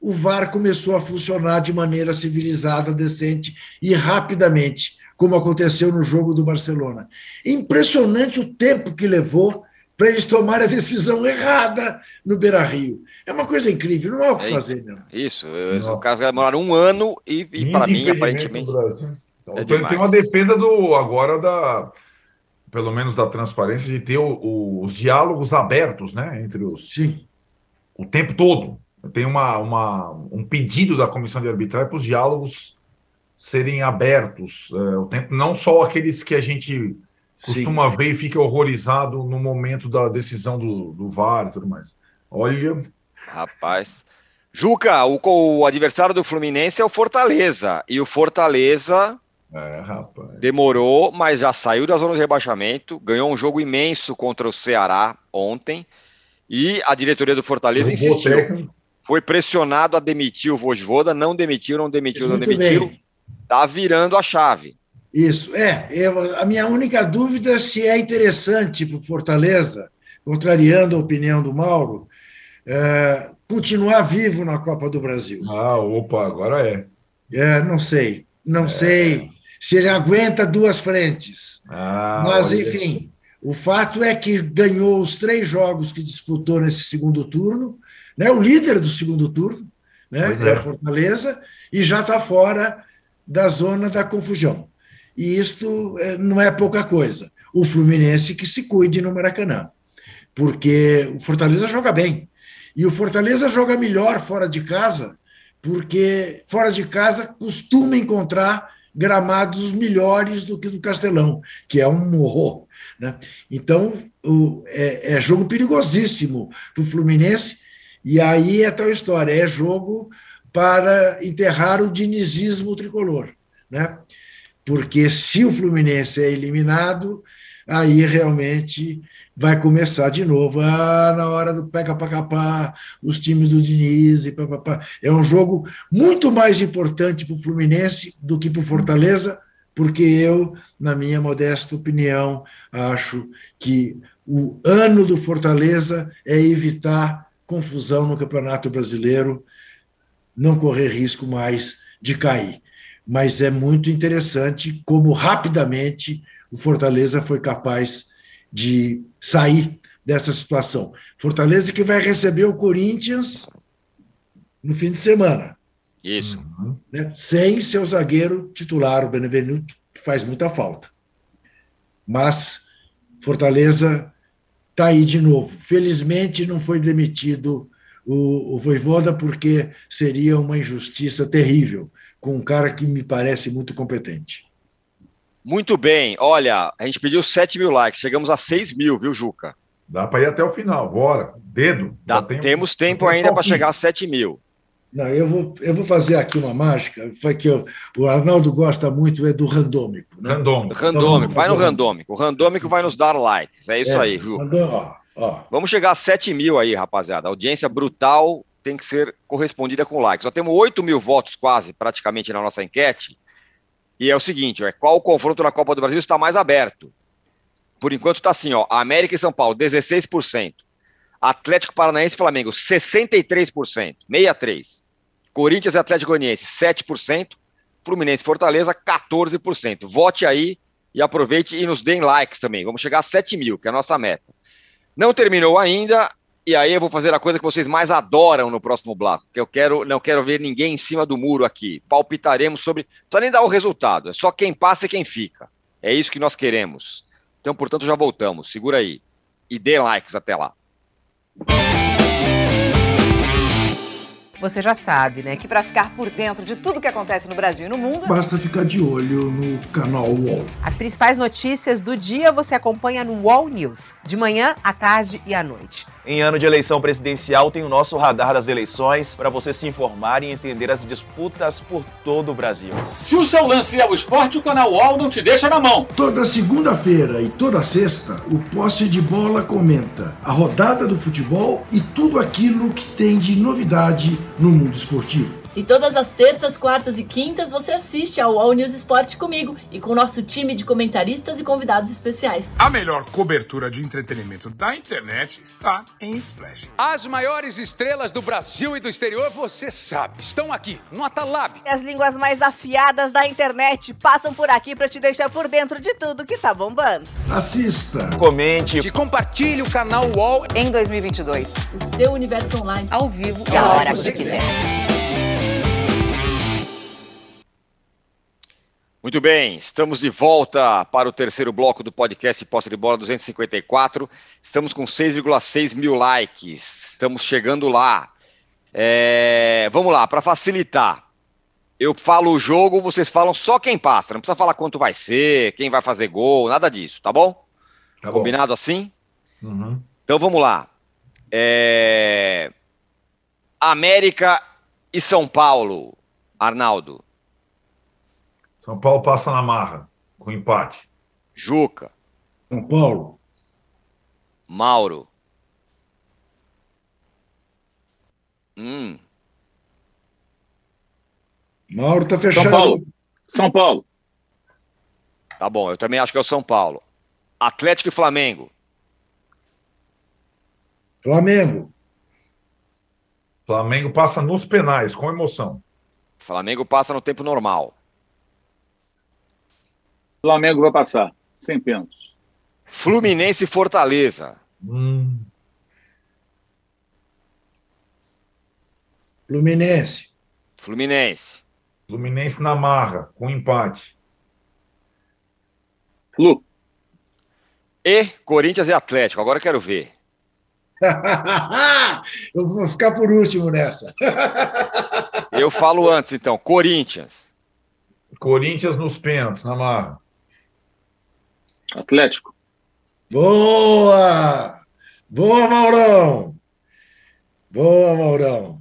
o VAR começou a funcionar de maneira civilizada, decente e rapidamente, como aconteceu no jogo do Barcelona. Impressionante o tempo que levou para eles tomarem a decisão errada no Beira Rio. É uma coisa incrível, não há o que é fazer. Não. Isso, o cara vai demorar um ano e, e para mim, aparentemente. É tem uma defesa do agora da pelo menos da transparência, de ter o, o, os diálogos abertos, né, entre os Sim. o tempo todo. Tem uma, uma, um pedido da comissão de arbitragem para os diálogos serem abertos é, o tempo, não só aqueles que a gente costuma Sim. ver e fica horrorizado no momento da decisão do, do VAR e tudo mais. Olha. Rapaz. Juca, o, o adversário do Fluminense é o Fortaleza. E o Fortaleza é, rapaz. Demorou, mas já saiu da zona de rebaixamento, ganhou um jogo imenso contra o Ceará ontem, e a diretoria do Fortaleza insistiu. Foi pressionado a demitir o Vojvoda, não demitiu, não demitiu, não demitiu. Tá virando a chave. Isso, é. Eu, a minha única dúvida é se é interessante para o Fortaleza, contrariando a opinião do Mauro, é, continuar vivo na Copa do Brasil. Ah, opa, agora é. É, não sei, não é. sei se ele aguenta duas frentes. Ah, Mas, olha. enfim, o fato é que ganhou os três jogos que disputou nesse segundo turno, né? o líder do segundo turno, né? é. é Fortaleza, e já está fora da zona da confusão. E isto é, não é pouca coisa. O Fluminense que se cuide no Maracanã, porque o Fortaleza joga bem. E o Fortaleza joga melhor fora de casa, porque fora de casa costuma encontrar gramados melhores do que do Castelão, que é um horror. Né? Então, o, é, é jogo perigosíssimo para o Fluminense, e aí é tal história: é jogo para enterrar o dinizismo tricolor. Né? Porque se o Fluminense é eliminado, aí realmente vai começar de novo. Ah, na hora do pega para capar, os times do Diniz e pá, pá, pá. É um jogo muito mais importante para o Fluminense do que para o Fortaleza, porque eu, na minha modesta opinião, acho que o ano do Fortaleza é evitar confusão no Campeonato Brasileiro, não correr risco mais de cair. Mas é muito interessante como rapidamente o Fortaleza foi capaz de sair dessa situação. Fortaleza que vai receber o Corinthians no fim de semana. Isso. Uhum. Né? Sem seu zagueiro titular, o Benevenuto, que faz muita falta. Mas Fortaleza está aí de novo. Felizmente não foi demitido o, o Voivoda, porque seria uma injustiça terrível com um cara que me parece muito competente. Muito bem. Olha, a gente pediu 7 mil likes, chegamos a 6 mil, viu, Juca? Dá para ir até o final, bora. Dedo. Dá, tem, temos tempo ainda para chegar a 7 mil. Não, eu vou, eu vou fazer aqui uma mágica, foi que eu, o Arnaldo gosta muito é do randômico. Né? Randômico. Randômico, vai no randômico. O randômico vai nos dar likes, é isso é, aí, Ju. Ó, ó. Vamos chegar a 7 mil aí, rapaziada. audiência brutal tem que ser correspondida com likes. Só temos 8 mil votos quase, praticamente, na nossa enquete. E é o seguinte, é, qual o confronto na Copa do Brasil está mais aberto? Por enquanto está assim, ó, América e São Paulo, 16%. Atlético Paranaense e Flamengo, 63%, 63%. Corinthians e Atlético Goianiense, 7%. Fluminense e Fortaleza, 14%. Vote aí e aproveite e nos deem likes também. Vamos chegar a 7 mil, que é a nossa meta. Não terminou ainda, e aí eu vou fazer a coisa que vocês mais adoram no próximo bloco, que eu quero, não quero ver ninguém em cima do muro aqui. Palpitaremos sobre, não precisa nem dar o resultado, é só quem passa e quem fica. É isso que nós queremos. Então, portanto, já voltamos. Segura aí e dê likes até lá. Você já sabe, né, que para ficar por dentro de tudo que acontece no Brasil e no mundo, basta ficar de olho no canal UOL. As principais notícias do dia você acompanha no UOL News, de manhã, à tarde e à noite. Em ano de eleição presidencial, tem o nosso radar das eleições para você se informar e entender as disputas por todo o Brasil. Se o seu lance é o esporte, o canal UOL não te deixa na mão. Toda segunda-feira e toda sexta, o Posse de Bola comenta a rodada do futebol e tudo aquilo que tem de novidade no mundo esportivo. E todas as terças, quartas e quintas você assiste ao All News Esporte comigo e com o nosso time de comentaristas e convidados especiais. A melhor cobertura de entretenimento da internet está em Splash. As maiores estrelas do Brasil e do exterior, você sabe, estão aqui no Atalab. As línguas mais afiadas da internet passam por aqui para te deixar por dentro de tudo que tá bombando. Assista, comente e compartilhe o canal UOL em 2022. O seu universo online ao vivo e a hora que você quiser. Muito bem, estamos de volta para o terceiro bloco do podcast Posse de Bola 254. Estamos com 6,6 mil likes, estamos chegando lá. É... Vamos lá, para facilitar. Eu falo o jogo, vocês falam só quem passa, não precisa falar quanto vai ser, quem vai fazer gol, nada disso, tá bom? Tá Combinado bom. assim? Uhum. Então vamos lá. É... América e São Paulo, Arnaldo. São Paulo passa na marra, com empate. Juca. São Paulo. Mauro. Hum. Mauro tá fechado. São Paulo. São Paulo. Tá bom, eu também acho que é o São Paulo. Atlético e Flamengo. Flamengo. Flamengo passa nos penais, com emoção. Flamengo passa no tempo normal. Flamengo vai passar, sem pênaltis. Fluminense e Fortaleza. Hum. Fluminense. Fluminense. Fluminense na marra, com empate. Flu. E Corinthians e Atlético. Agora eu quero ver. [laughs] eu vou ficar por último nessa. eu falo antes, então. Corinthians. Corinthians nos pênaltis, na marra. Atlético. Boa! Boa, Maurão! Boa, Maurão.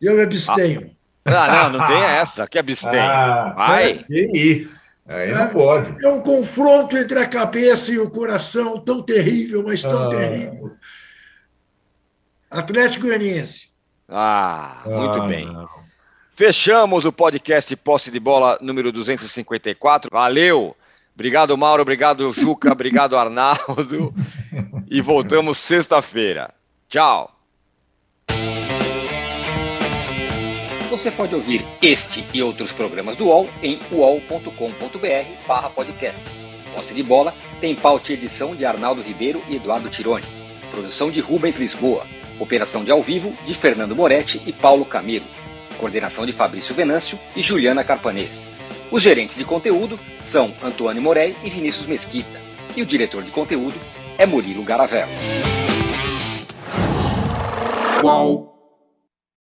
Eu me abstenho. Ah, não, não tem essa. Que abstém. Ah, Vai. E aí não pode. É um confronto entre a cabeça e o coração tão terrível, mas tão ah. terrível. Atlético Goianiense. Ah, muito ah, bem. Não. Fechamos o podcast Posse de Bola número 254. Valeu! Obrigado, Mauro. Obrigado, Juca. obrigado, Arnaldo. E voltamos sexta-feira. Tchau. Você pode ouvir este e outros programas do UOL em uol.com.br podcasts. Posse de Bola tem pauta e edição de Arnaldo Ribeiro e Eduardo Tironi. Produção de Rubens Lisboa. Operação de ao vivo de Fernando Moretti e Paulo Camilo. Coordenação de Fabrício Venâncio e Juliana Carpanês. Os gerentes de conteúdo são Antônio Morei e Vinícius Mesquita. E o diretor de conteúdo é Murilo Garavello. Qual?